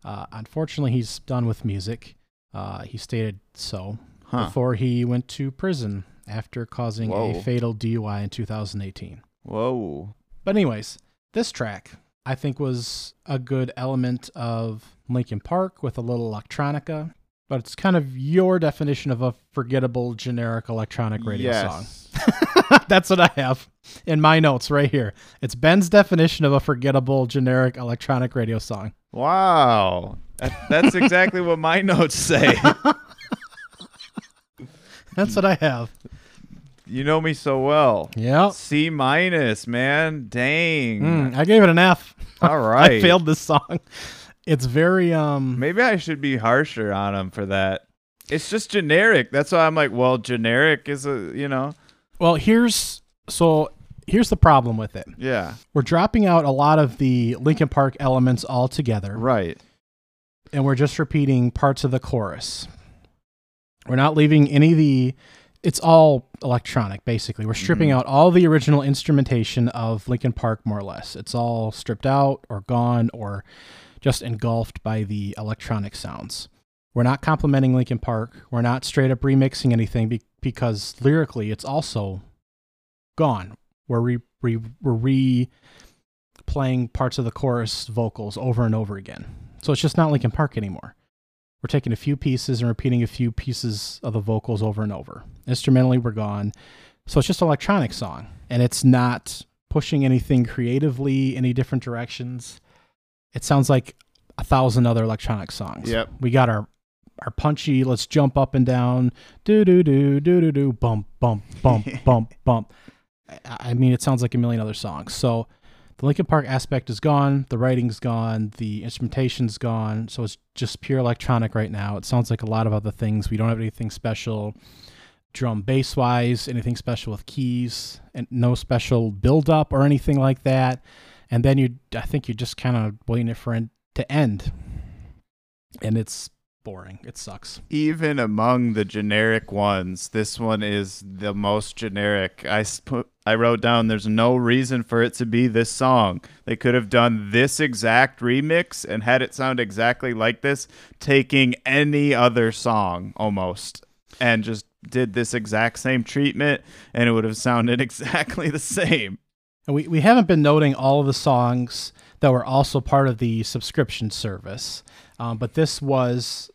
Uh, unfortunately, he's done with music. Uh, he stated so Huh. before he went to prison after causing Whoa. a fatal DUI in 2018. Whoa. But anyways, this track I think was a good element of Linkin Park with a little electronica, but it's kind of your definition of a forgettable generic electronic radio song. yes. That's what I have in my notes right here. It's Ben's definition of a forgettable generic electronic radio song. Wow. That, that's exactly what my notes say. That's what I have. You know me so well. Yeah. C minus, man. Dang. Mm, I gave it an F. All right. I failed this song. It's very um Maybe I should be harsher on him for that. It's just generic. That's why I'm like, well, generic is a you know, Well, here's so here's the problem with it. yeah, We're dropping out a lot of the Linkin Park elements altogether, right. and we're just repeating parts of the chorus. We're not leaving any of the. It's all electronic, basically. We're stripping Mhm. out all the original instrumentation of Linkin Park, more or less. It's all stripped out or gone or just engulfed by the electronic sounds. We're not complimenting Linkin Park. We're not straight up remixing anything be- because lyrically, it's also gone. We're re, re, we're re playing parts of the chorus vocals over and over again. So it's just not Linkin Park anymore. We're taking a few pieces and repeating a few pieces of the vocals over and over. Instrumentally, we're gone. So it's just an electronic song, and it's not pushing anything creatively, any different directions. It sounds like a thousand other electronic songs. Yep. We got our our punchy, let's jump up and down, do do do do do do, bump bump bump bump bump. I I mean, it sounds like a million other songs. So the Linkin Park aspect is gone, the writing's gone, the instrumentation's gone. So it's just pure electronic right now. It sounds like a lot of other things. We don't have anything special drum bass wise, anything special with keys, and no special build up or anything like that. And then you, I think you're just kind of waiting it for it to end, and it's boring. It sucks. Even among the generic ones, this one is the most generic. I sp- I wrote down there's no reason for it to be this song. They could have done this exact remix and had it sound exactly like this, taking any other song almost and just did this exact same treatment and it would have sounded exactly the same. And we, we haven't been noting all of the songs that were also part of the subscription service. Um, but this was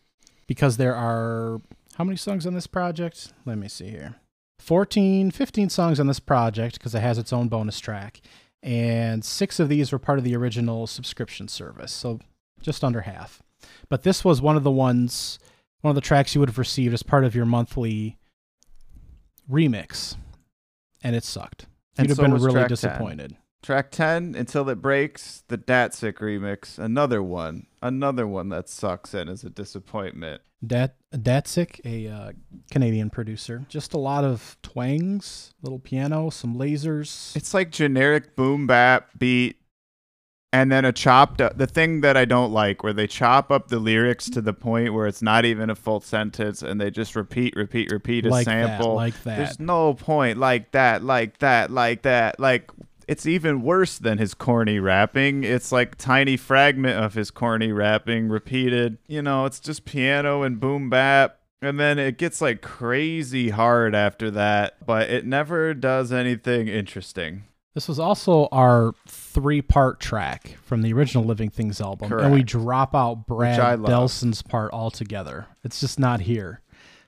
because there are how many songs on this project? Let me see here 14, 15 songs on this project because it has its own bonus track. And six of these were part of the original subscription service. So just under half. But this was one of the ones, one of the tracks you would have received as part of your monthly remix. And it sucked. And You'd have so been really disappointed. 10. Track 10, Until It Breaks, the Datsik remix. Another one. Another one that sucks and is a disappointment. Dat Datsik, a uh, Canadian producer, just a lot of twangs, little piano, some lasers. It's like generic boom bap beat and then a chopped up the thing that I don't like where they chop up the lyrics to the point where it's not even a full sentence and they just repeat, repeat, repeat a like sample. that, like that. There's no point like that, like that, like that. Like it's even worse than his corny rapping. It's like tiny fragment of his corny rapping repeated. You know, it's just piano and boom bap. And then it gets like crazy hard after that, but it never does anything interesting. This was also our three-part track from the original Living Things album, and we drop out Brad. Delson's part altogether. It's just not here,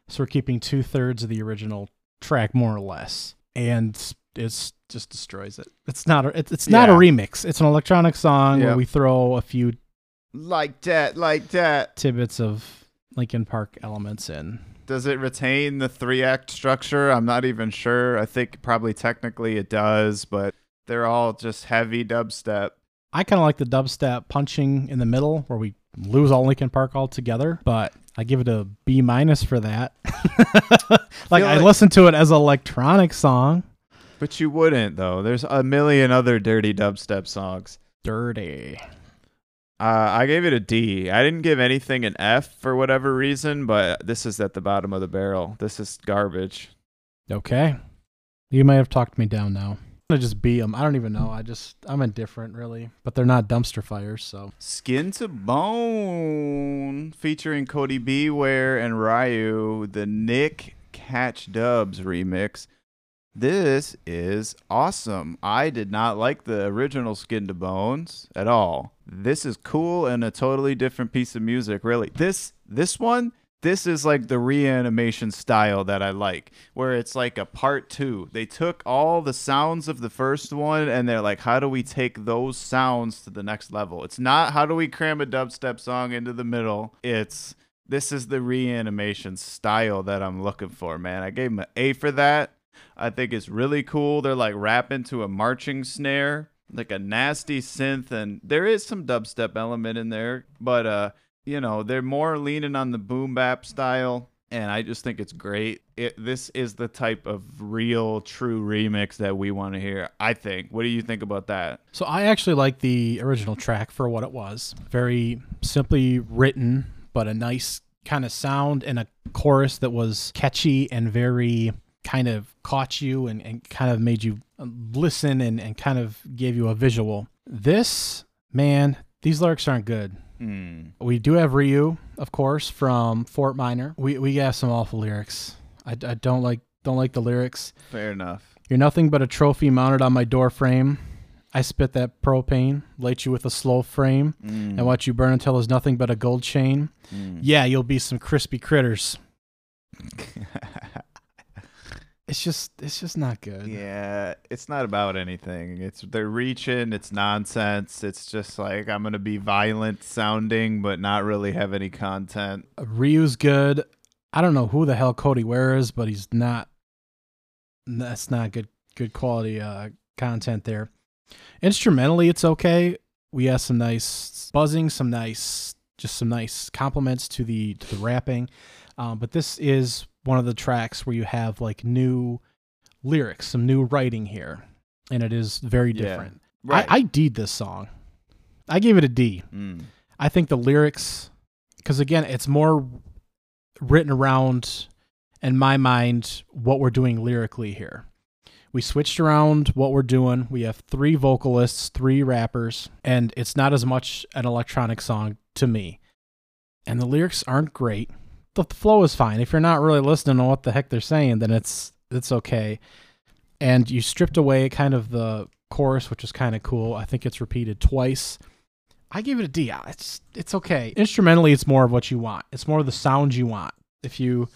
so we're keeping two thirds of the original track, more or less, and it's just destroys it. It's not a, it's, it's not a remix. It's an electronic song where we throw a few Like that, like that. tidbits of Linkin Park elements in. Does it retain the three act structure? I'm not even sure. I think probably technically it does, but they're all just heavy dubstep. I kind of like the dubstep punching in the middle where we lose all Linkin Park altogether, but I give it a B minus for that. like I like- listened to it as an electronic song. But you wouldn't though. There's a million other dirty dubstep songs. Dirty. Uh, I gave it a D. I didn't give anything an F for whatever reason, but this is at the bottom of the barrel. This is garbage. Okay. You might have talked me down now. I'm gonna just be them. I don't even know. I just I'm indifferent really, but they're not dumpster fires, so Skin to Bone featuring Cody B. Ware and Ryu, the Nick Catchdubs remix. This is awesome. I did not like the original Skin to Bones at all. This is cool and a totally different piece of music, really. This this one, this is like the reanimation style that I like, where it's like a part 2. They took all the sounds of the first one and they're like, how do we take those sounds to the next level? It's not how do we cram a dubstep song into the middle. It's this is the reanimation style that I'm looking for, man. I gave them an A for that. I think it's really cool. They're like rapping to a marching snare, like a nasty synth, and there is some dubstep element in there, but uh, you know, they're more leaning on the boom bap style. and I just think it's great. It this is the type of real true remix that we want to hear. I think. What do you think about that? So I actually like the original track for what it was. Very simply written, but a nice kind of sound and a chorus that was catchy and very kind of caught you and, and kind of made you listen and, and kind of gave you a visual. This, man, these lyrics aren't good. Hmm. We do have Ryu, of course, from Fort Minor. We we have some awful lyrics. I, I don't like don't like the lyrics. Fair enough. You're nothing but a trophy mounted on my door frame. I spit that propane, light you with a slow frame, Mm. and watch you burn until there's nothing but a gold chain. Mm. Yeah, you'll be some crispy critters. It's just it's just not good. yeah, it's not about anything. It's they're reaching. It's nonsense. It's just like I'm gonna be violent sounding, but not really have any content. Ryu's good. I don't know who the hell Cody Ware is, but he's not. That's not good. Good quality uh, content there. Instrumentally, it's okay. We have some nice buzzing, some nice, just some nice compliments to the to the rapping. Um, but this is one of the tracks where you have like new lyrics, some new writing here, and it is very Yeah. different. Right. I, I D'd this song. I gave it a D. Mm. I think the lyrics, because again, it's more written around, in my mind, what we're doing lyrically here. We switched around what we're doing. We have three vocalists, three rappers, and it's not as much an electronic song to me. And the lyrics aren't great. The flow is fine. If you're not really listening to what the heck they're saying, then it's it's okay. And you stripped away kind of the chorus, which is kind of cool. I think it's repeated twice. I give it a D. It's it's okay. Instrumentally, it's more of what you want. It's more of the sound you want. If you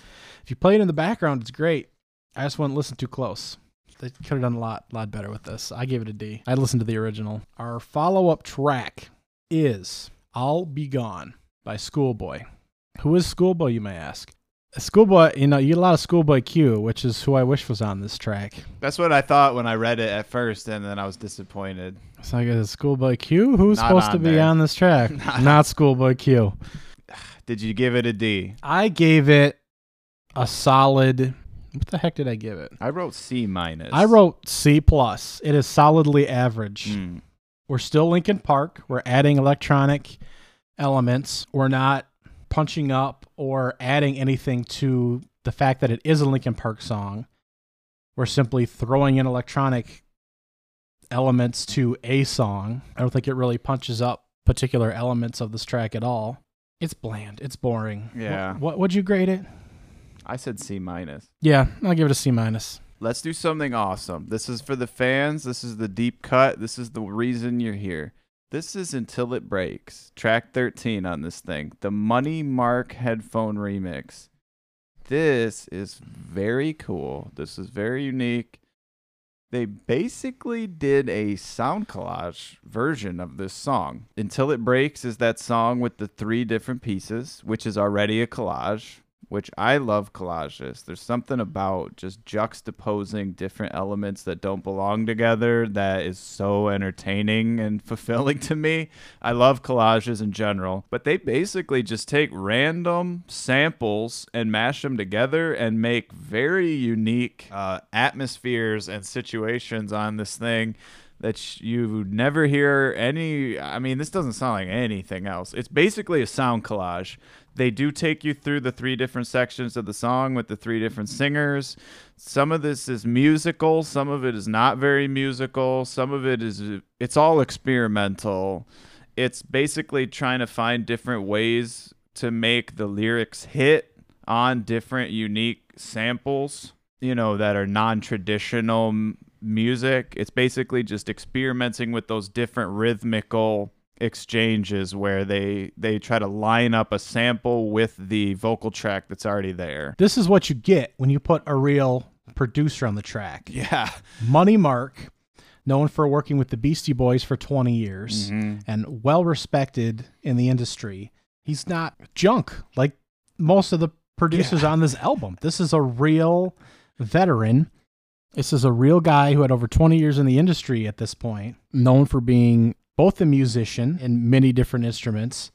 if you play it in the background, it's great. I just wouldn't listen too close. They could have done a lot lot better with this. I gave it a D. I listened to the original. Our follow up track is "I'll Be Gone" by Schoolboy. Who is Schoolboy, you may ask? Schoolboy, you know, you get a lot of Schoolboy Q, which is who I wish was on this track. That's what I thought when I read it at first, and then I was disappointed. So I guess Schoolboy Q. Who's Not supposed to be there. on this track? Not- Not Schoolboy Q. Did you give it a D? I gave it a solid. What the heck did I give it? I wrote C minus. I wrote C plus. It is solidly average. Mm. We're still Linkin Park. We're adding electronic elements. We're not punching up or adding anything to the fact that it is a Linkin Park song. We're simply throwing in electronic elements to a song. I don't think it really punches up particular elements of this track at all. It's bland. It's boring. Yeah. What, what would you grade it? I said C minus. Yeah, I'll give it a C minus. Let's do something awesome. This is for the fans. This is the deep cut. This is the reason you're here. This is Until It Breaks, track 13 on this thing, the Money Mark headphone remix. This is very cool. This is very unique. They basically did a sound collage version of this song. Until It Breaks is that song with the three different pieces, which is already a collage, which I love collages. There's something about just juxtaposing different elements that don't belong together that is so entertaining and fulfilling to me. I love collages in general, but they basically just take random samples and mash them together and make very unique uh, atmospheres and situations on this thing that you never hear any i mean this doesn't sound like anything else it's basically a sound collage they do take you through the three different sections of the song with the three different singers. Some of this is musical some of it is not very musical some of it is it's all experimental. It's basically trying to find different ways to make the lyrics hit on different unique samples you know that are non-traditional music. It's basically just experimenting with those different rhythmical exchanges where they they try to line up a sample with the vocal track that's already there This is what you get when you put a real producer on the track. yeah Money Mark, known for working with the Beastie Boys for 20 years Mhm. and well respected in the industry. He's not junk like most of the producers on this album. This is a real veteran. This is a real guy who had over 20 years in the industry at this point, known for being both a musician in many different instruments.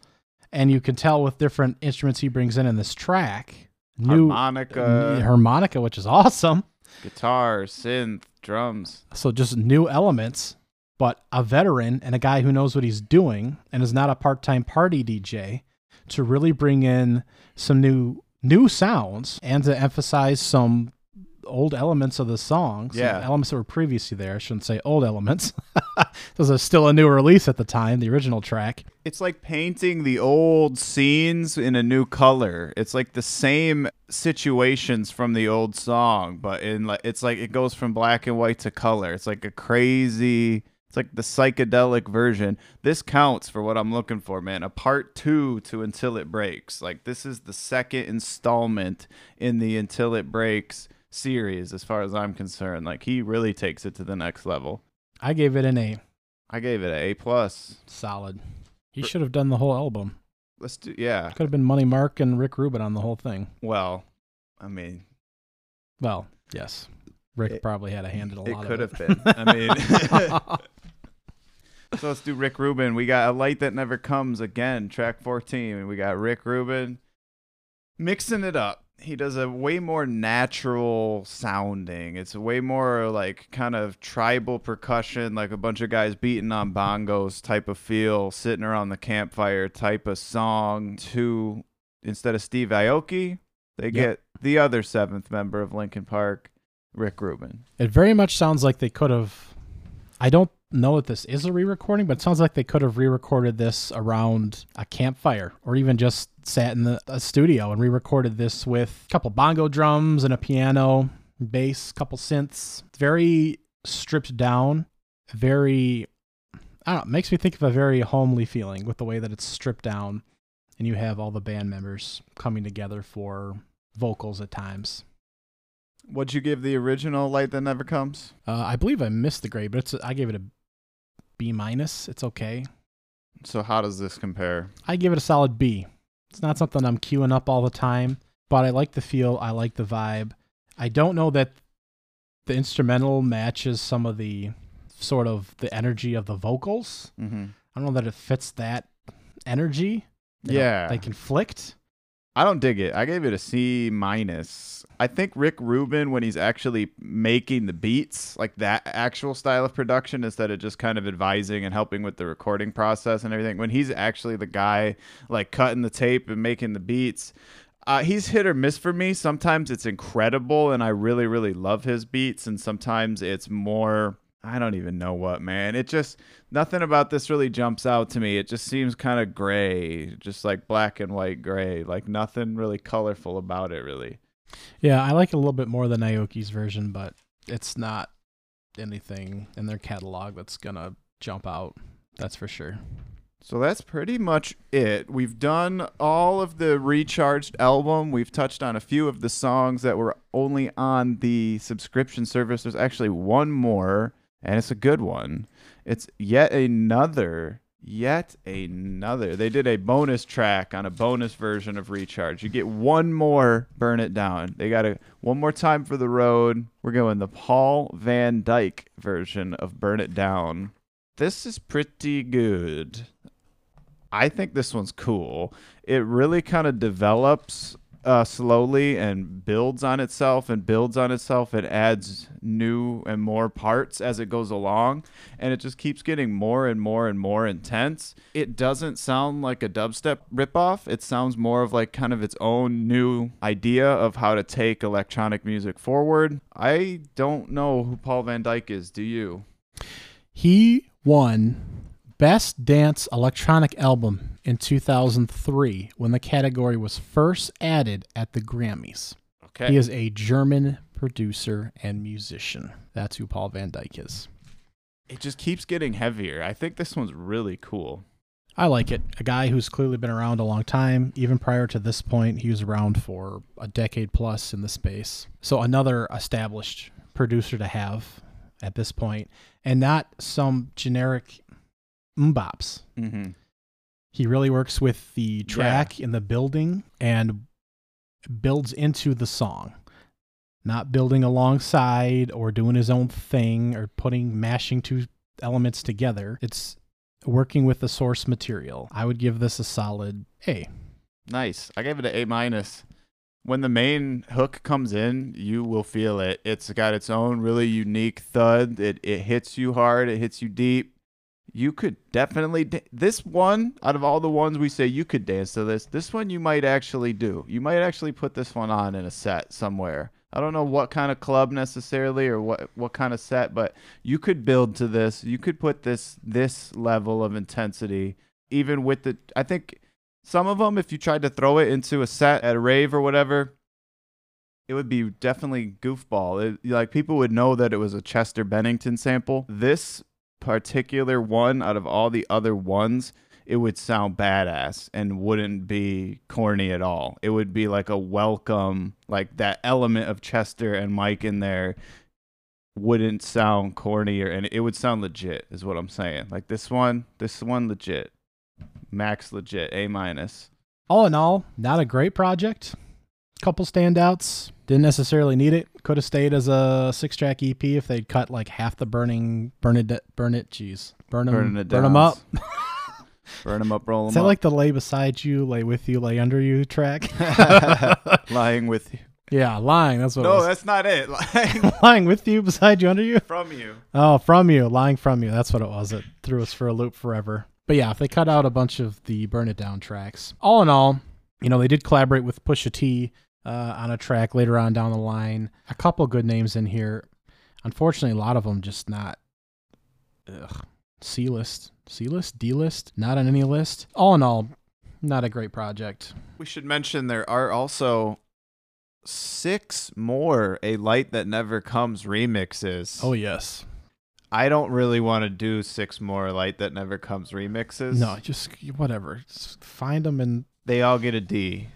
And you can tell with different instruments he brings in in this track new harmonica, harmonica, which is awesome. guitar, synth, drums. So just new elements, but a veteran and a guy who knows what he's doing and is not a part-time party DJ to really bring in some new new sounds and to emphasize some old elements of the song. Yeah. elements that were previously there. I shouldn't say old elements. this is still a new release at the time, the original track. It's like painting the old scenes in a new color. It's like the same situations from the old song, but in like it's like it goes from black and white to color. It's like a crazy it's like the psychedelic version. This counts for what I'm looking for, man. A part 2 to Until It Breaks. Like this is the second installment in the Until It Breaks series as far as I'm concerned. Like he really takes it to the next level. I gave it an A. I gave it an A plus. Solid. He should have done the whole album. Let's do yeah. Could have been Money Mark and Rick Rubin on the whole thing. Well, I mean, Well, yes. Rick It- probably had a hand in a lot of it could have been. I mean, so let's do Rick Rubin. We got a light that never comes again, track 14. We got Rick Rubin mixing it up. He does a way more natural sounding. It's way more like kind of tribal percussion, like a bunch of guys beating on bongos type of feel, sitting around the campfire type of song. To instead of Steve Aoki, they get the other seventh member of Linkin Park, Rick Rubin. It very much sounds like they could have. I don't know if this is a re-recording, but it sounds like they could have re-recorded this around a campfire, or even just sat in the a studio and re-recorded this with a couple bongo drums and a piano, bass, couple synths. Very stripped down, very. I don't know. Makes me think of a very homely feeling with the way that it's stripped down, and you have all the band members coming together for vocals at times. What'd you give the original Light That Never Comes? Uh, I believe I missed the grade, but it's I gave it a B minus. It's okay. So how does this compare? I give it a solid B. It's not something I'm queuing up all the time, but I like the feel. I like the vibe. I don't know that the instrumental matches some of the sort of the energy of the vocals. Mm-hmm. I don't know that it fits that energy. They Yeah. they conflict. I don't dig it. I gave it a C minus. I think Rick Rubin, when he's actually making the beats, like that actual style of production, instead of just kind of advising and helping with the recording process and everything, when he's actually the guy like cutting the tape and making the beats, uh, he's hit or miss for me. Sometimes it's incredible and I really, really love his beats, and sometimes it's more. I don't even know what, man. It just nothing about this really jumps out to me. It just seems kind of gray, just like black and white gray, like nothing really colorful about it, really. Yeah, I like it a little bit more than Aoki's version, but it's not anything in their catalog that's gonna jump out. That's for sure. So that's pretty much it. We've done all of the recharged album. We've touched on a few of the songs that were only on the subscription service. There's actually one more, and it's a good one. It's yet another, yet another. They did a bonus track on a bonus version of Recharge. You get one more Burn It Down. They got a one more time for the road. We're going the Paul van Dyk version of Burn It Down. This is pretty good. I think this one's cool. It really kind of develops uh, slowly and builds on itself and builds on itself and adds new and more parts as it goes along. And it just keeps getting more and more and more intense. It doesn't sound like a dubstep ripoff. It sounds more of like kind of its own new idea of how to take electronic music forward. I don't know who Paul van Dyk is. Do you? He won Best Dance Electronic Album in 2003 when the category was first added at the Grammys. Okay. He is a German producer and musician. That's who Paul van Dyk is. it just keeps getting heavier. I think this one's really cool. I like it. A guy who's clearly been around a long time. Even prior to this point, he was around for a decade plus in the space. So another established producer to have at this point, and not some generic mbops. Mm-hmm. He really works with the track in the building and builds into the song. Not building alongside or doing his own thing or putting mashing two elements together. It's working with the source material. I would give this a solid A. Nice. I gave it an A minus. when the main hook comes in, you will feel it. It's got its own really unique thud. It it hits you hard. It hits you deep. You could definitely da- this one out of all the ones we say you could dance to this. This one you might actually do. You might actually put this one on in a set somewhere. I don't know what kind of club necessarily or what what kind of set, but you could build to this. You could put this this level of intensity even with the I think some of them if you tried to throw it into a set at a rave or whatever, it would be definitely goofball. It, like people would know that it was a Chester Bennington sample. This particular one out of all the other ones, it would sound badass and wouldn't be corny at all. It would be like a welcome, like that element of Chester and Mike in there wouldn't sound corny or and it would sound legit is what I'm saying. Like this one, this one legit. Max legit, A minus. All in all, not a great project. Couple standouts. Didn't necessarily need it. Could have stayed as a six track EP if they'd cut like half the burning, burn it, burn it, jeez, burn them, it burn them up. Burn them up, roll them Is that up. like the lay beside you, lay with you, lay under you track? lying with you. yeah, lying. That's what it was. No, that's not it. Lying lying with you, beside you, under you. from you. Oh, from you, lying from you. That's what it was. It threw us for a loop forever. But yeah, if they cut out a bunch of the Burn It Down tracks, all in all, you know, they did collaborate with Pusha T uh, on a track later on down the line. A couple good names in here. Unfortunately, a lot of them just not ugh, C list, C list, D list, not on any list. All in all, not a great project. We should mention there are also six more A Light That Never Comes remixes. Oh yes, I don't really want to do six more Light That Never Comes remixes. no, just whatever. Just find them and They all get a D.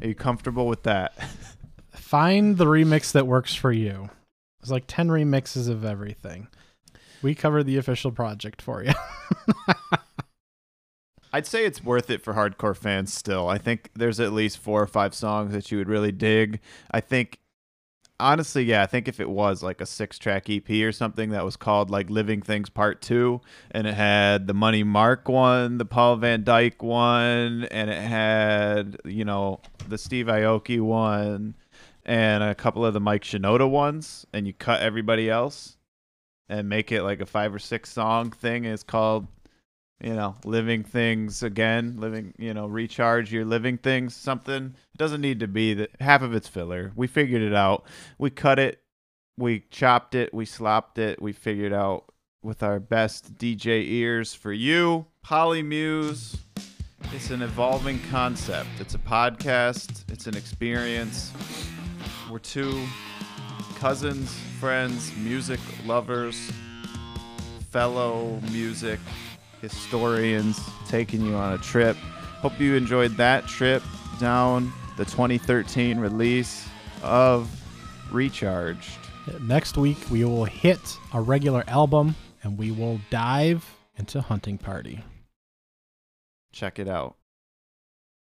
Are you comfortable with that? Find the remix that works for you. There's like 10 remixes of everything. We covered the official project for you. I'd say it's worth it for hardcore fans still. I think there's at least four or five songs that you would really dig. I think honestly, yeah, I think if it was like a six track EP or something that was called like Living Things Part Two and it had the Money Mark one, the Paul van Dyk one, and it had, you know, the Steve Aoki one and a couple of the Mike Shinoda ones, and you cut everybody else and make it like a five or six song thing, and it's called you know, living things again, living, you know, recharge your living things, something. It doesn't need to be that half of it's filler. We figured it out. We cut it, we chopped it, we slopped it, we figured out with our best DJ ears for you. Polymuse. It's an evolving concept. It's a podcast, it's an experience. We're two cousins, friends, music lovers, fellow music historians taking you on a trip. Hope you enjoyed that trip down the 2013 release of Recharged. Next week, we will hit a regular album and we will dive into Hunting Party. Check it out.